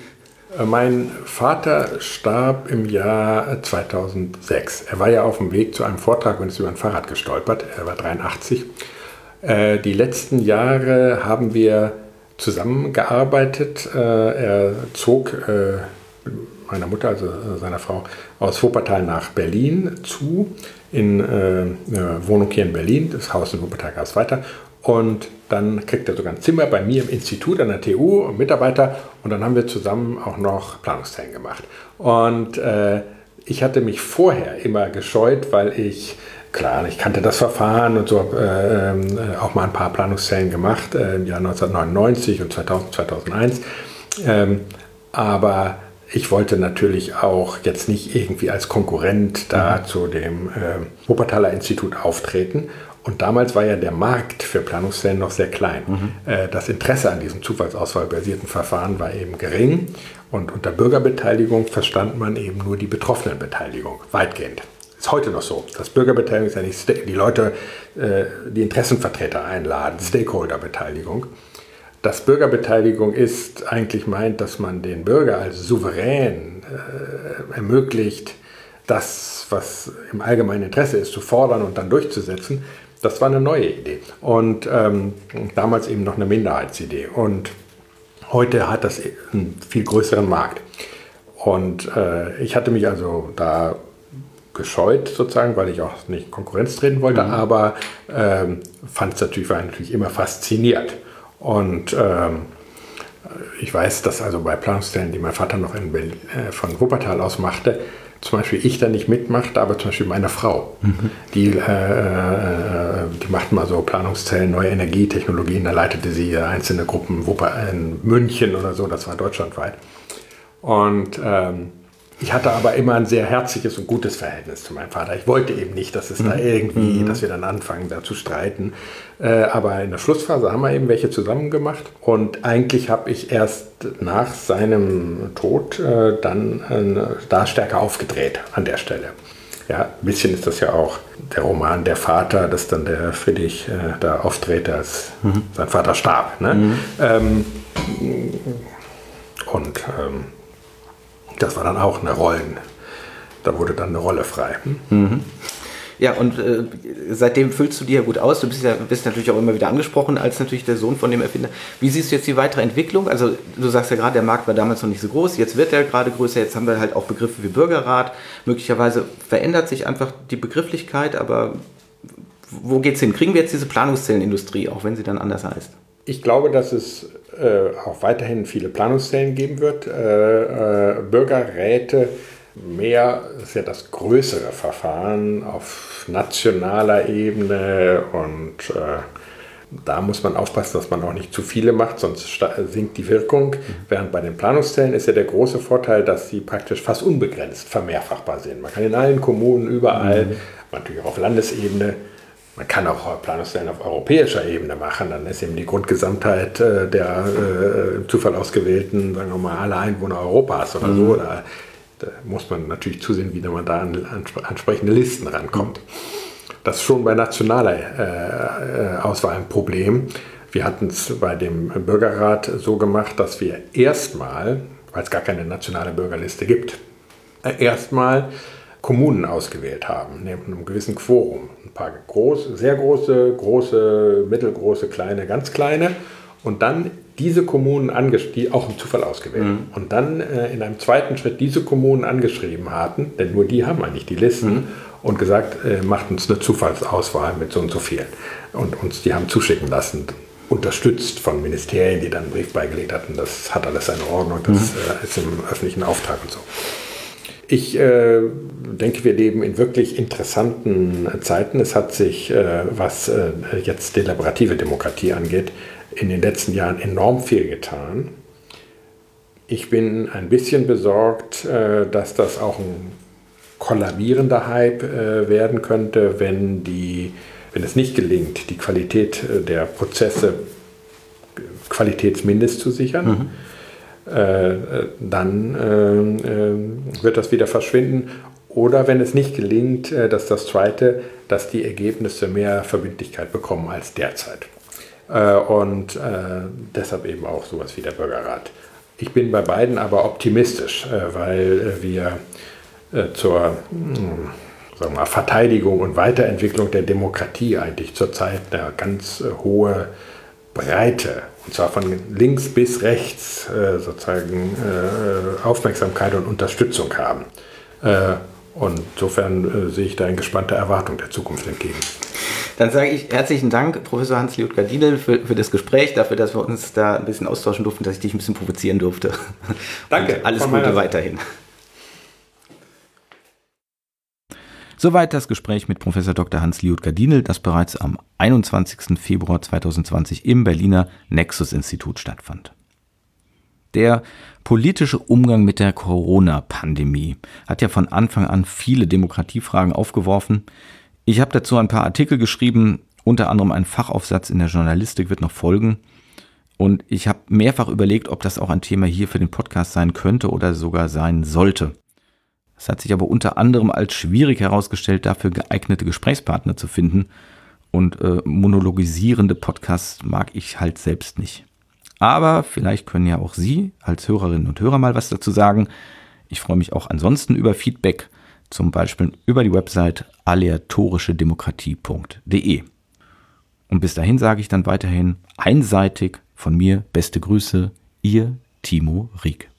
mein Vater starb im Jahr 2006. Er war ja auf dem Weg zu einem Vortrag und ist über ein Fahrrad gestolpert. Er war 83. Äh, die letzten Jahre haben wir zusammengearbeitet. Äh, er zog meiner Mutter, also seiner Frau, aus Wuppertal nach Berlin zu, in eine Wohnung hier in Berlin. Das Haus in Wuppertal gab es weiter. Und dann kriegt er sogar ein Zimmer bei mir im Institut an der TU, Mitarbeiter. Und dann haben wir zusammen auch noch Planungszellen gemacht. Und äh, ich hatte mich vorher immer gescheut, weil ich, klar, ich kannte das Verfahren und so, habe äh, auch mal ein paar Planungszellen gemacht äh, im Jahr 1999 und 2000, 2001. Ähm, aber ich wollte natürlich auch jetzt nicht irgendwie als Konkurrent da mhm. zu dem äh, Wuppertaler Institut auftreten. Und damals war ja der Markt für Planungszellen noch sehr klein. Mhm. Äh, das Interesse an diesem zufallsauswahlbasierten Verfahren war eben gering. Und unter Bürgerbeteiligung verstand man eben nur die Betroffenenbeteiligung, weitgehend. Ist heute noch so. Das Bürgerbeteiligung ist ja nicht die Leute, äh, die Interessenvertreter einladen, Stakeholderbeteiligung. Das Bürgerbeteiligung ist eigentlich meint, dass man den Bürger als souverän äh, ermöglicht, das, was im allgemeinen Interesse ist, zu fordern und dann durchzusetzen. Das war eine neue Idee und ähm, damals eben noch eine Minderheitsidee. Und heute hat das einen viel größeren Markt. Und äh, ich hatte mich also da gescheut sozusagen, weil ich auch nicht Konkurrenz treten wollte, mhm. aber ähm, fand es natürlich, war natürlich immer fasziniert. Und ähm, ich weiß, dass also bei Planungsstellen, die mein Vater noch in Berlin, äh, von Wuppertal aus machte, zum Beispiel ich da nicht mitmachte, aber zum Beispiel meine Frau, mhm. die, äh, äh, die macht mal so Planungszellen, neue Energietechnologien, da leitete sie einzelne Gruppen Wupper in München oder so, das war deutschlandweit. Und ähm, ich hatte aber immer ein sehr herzliches und gutes Verhältnis zu meinem Vater. Ich wollte eben nicht, dass es mhm. da irgendwie, mhm. dass wir dann anfangen, da zu streiten. Äh, aber in der Schlussphase haben wir eben welche zusammen gemacht. Und eigentlich habe ich erst nach seinem Tod äh, dann äh, da stärker aufgedreht an der Stelle. Ja, ein bisschen ist das ja auch der Roman Der Vater, dass dann der Friedrich äh, da auftrete, als mhm. sein Vater starb. Ne? Mhm. Ähm, und ähm, das war dann auch eine Rollen. Da wurde dann eine Rolle frei. Mhm. Ja, und äh, seitdem füllst du dir ja gut aus. Du bist ja bist natürlich auch immer wieder angesprochen als natürlich der Sohn von dem Erfinder. Wie siehst du jetzt die weitere Entwicklung? Also du sagst ja gerade, der Markt war damals noch nicht so groß, jetzt wird er gerade größer, jetzt haben wir halt auch Begriffe wie Bürgerrat. Möglicherweise verändert sich einfach die Begrifflichkeit, aber wo geht's hin? Kriegen wir jetzt diese Planungszellenindustrie, auch wenn sie dann anders heißt? Ich glaube, dass es äh, auch weiterhin viele Planungszellen geben wird. Äh, äh, Bürgerräte, mehr ist ja das größere Verfahren auf nationaler Ebene und da muss man aufpassen, dass man auch nicht zu viele macht, sonst sinkt die Wirkung. Während bei den Planungszellen ist ja der große Vorteil, dass sie praktisch fast unbegrenzt vermehrfachbar sind. Man kann in allen Kommunen überall, mhm. natürlich auch auf Landesebene, man kann auch Planungsstellen auf europäischer Ebene machen, dann ist eben die Grundgesamtheit äh, der äh, Zufall ausgewählten, sagen wir mal, alle Einwohner Europas oder mhm. so. Da, da, muss man natürlich zusehen, wie man da an, an entsprechende Listen rankommt. Das ist schon bei nationaler äh, äh Auswahl ein Problem. Wir hatten es bei dem Bürgerrat so gemacht, dass wir erstmal, weil es gar keine nationale Bürgerliste gibt, äh, erstmal Kommunen ausgewählt haben, neben einem gewissen Quorum. Ein paar große, sehr große, große, mittelgroße, kleine, ganz kleine. Und dann diese Kommunen, die auch im Zufall ausgewählt. Mhm. Und dann äh, in einem zweiten Schritt diese Kommunen angeschrieben hatten, denn nur die haben eigentlich die Listen, mhm. und gesagt, äh, macht uns eine Zufallsauswahl mit so und so vielen. Und uns die haben zuschicken lassen, unterstützt von Ministerien, die dann einen Brief beigelegt hatten, das hat alles seine Ordnung, das mhm. äh, ist im öffentlichen Auftrag und so. Ich äh, denke, wir leben in wirklich interessanten Zeiten. Es hat sich, äh, was äh, jetzt deliberative Demokratie angeht, in den letzten Jahren enorm viel getan. Ich bin ein bisschen besorgt, äh, dass das auch ein kollabierender Hype äh, werden könnte, wenn, die, wenn es nicht gelingt, die Qualität äh, der Prozesse qualitätsmindest zu sichern. Mhm dann äh, äh, wird das wieder verschwinden. Oder wenn es nicht gelingt, dass das Zweite, dass die Ergebnisse mehr Verbindlichkeit bekommen als derzeit. Und deshalb eben auch sowas wie der Bürgerrat. Ich bin bei beiden aber optimistisch, weil wir zur hm, sagen wir Verteidigung und Weiterentwicklung der Demokratie eigentlich zurzeit eine ganz hohe Breite und zwar von links bis rechts äh, sozusagen äh, Aufmerksamkeit und Unterstützung haben. Äh, und insofern äh, sehe ich da in gespannter Erwartung der Zukunft entgegen. Dann sage ich herzlichen Dank, Professor Hans-Liot Gardinel, für, für das Gespräch, dafür, dass wir uns da ein bisschen austauschen durften, dass ich dich ein bisschen provozieren durfte. Danke. Und alles Gute weiterhin. Soweit das Gespräch mit Professor Dr. Hans-Liot Gardinel, das bereits am 21. Februar 2020 im Berliner Nexus-Institut stattfand. Der politische Umgang mit der Corona-Pandemie hat ja von Anfang an viele Demokratiefragen aufgeworfen. Ich habe dazu ein paar Artikel geschrieben, unter anderem ein Fachaufsatz in der Journalistik wird noch folgen. Und ich habe mehrfach überlegt, ob das auch ein Thema hier für den Podcast sein könnte oder sogar sein sollte. Es hat sich aber unter anderem als schwierig herausgestellt, dafür geeignete Gesprächspartner zu finden. Und äh, monologisierende Podcasts mag ich halt selbst nicht. Aber vielleicht können ja auch Sie als Hörerinnen und Hörer mal was dazu sagen. Ich freue mich auch ansonsten über Feedback, zum Beispiel über die Website aleatorischedemokratie.de. Und bis dahin sage ich dann weiterhin einseitig von mir beste Grüße, Ihr Timo Rieck.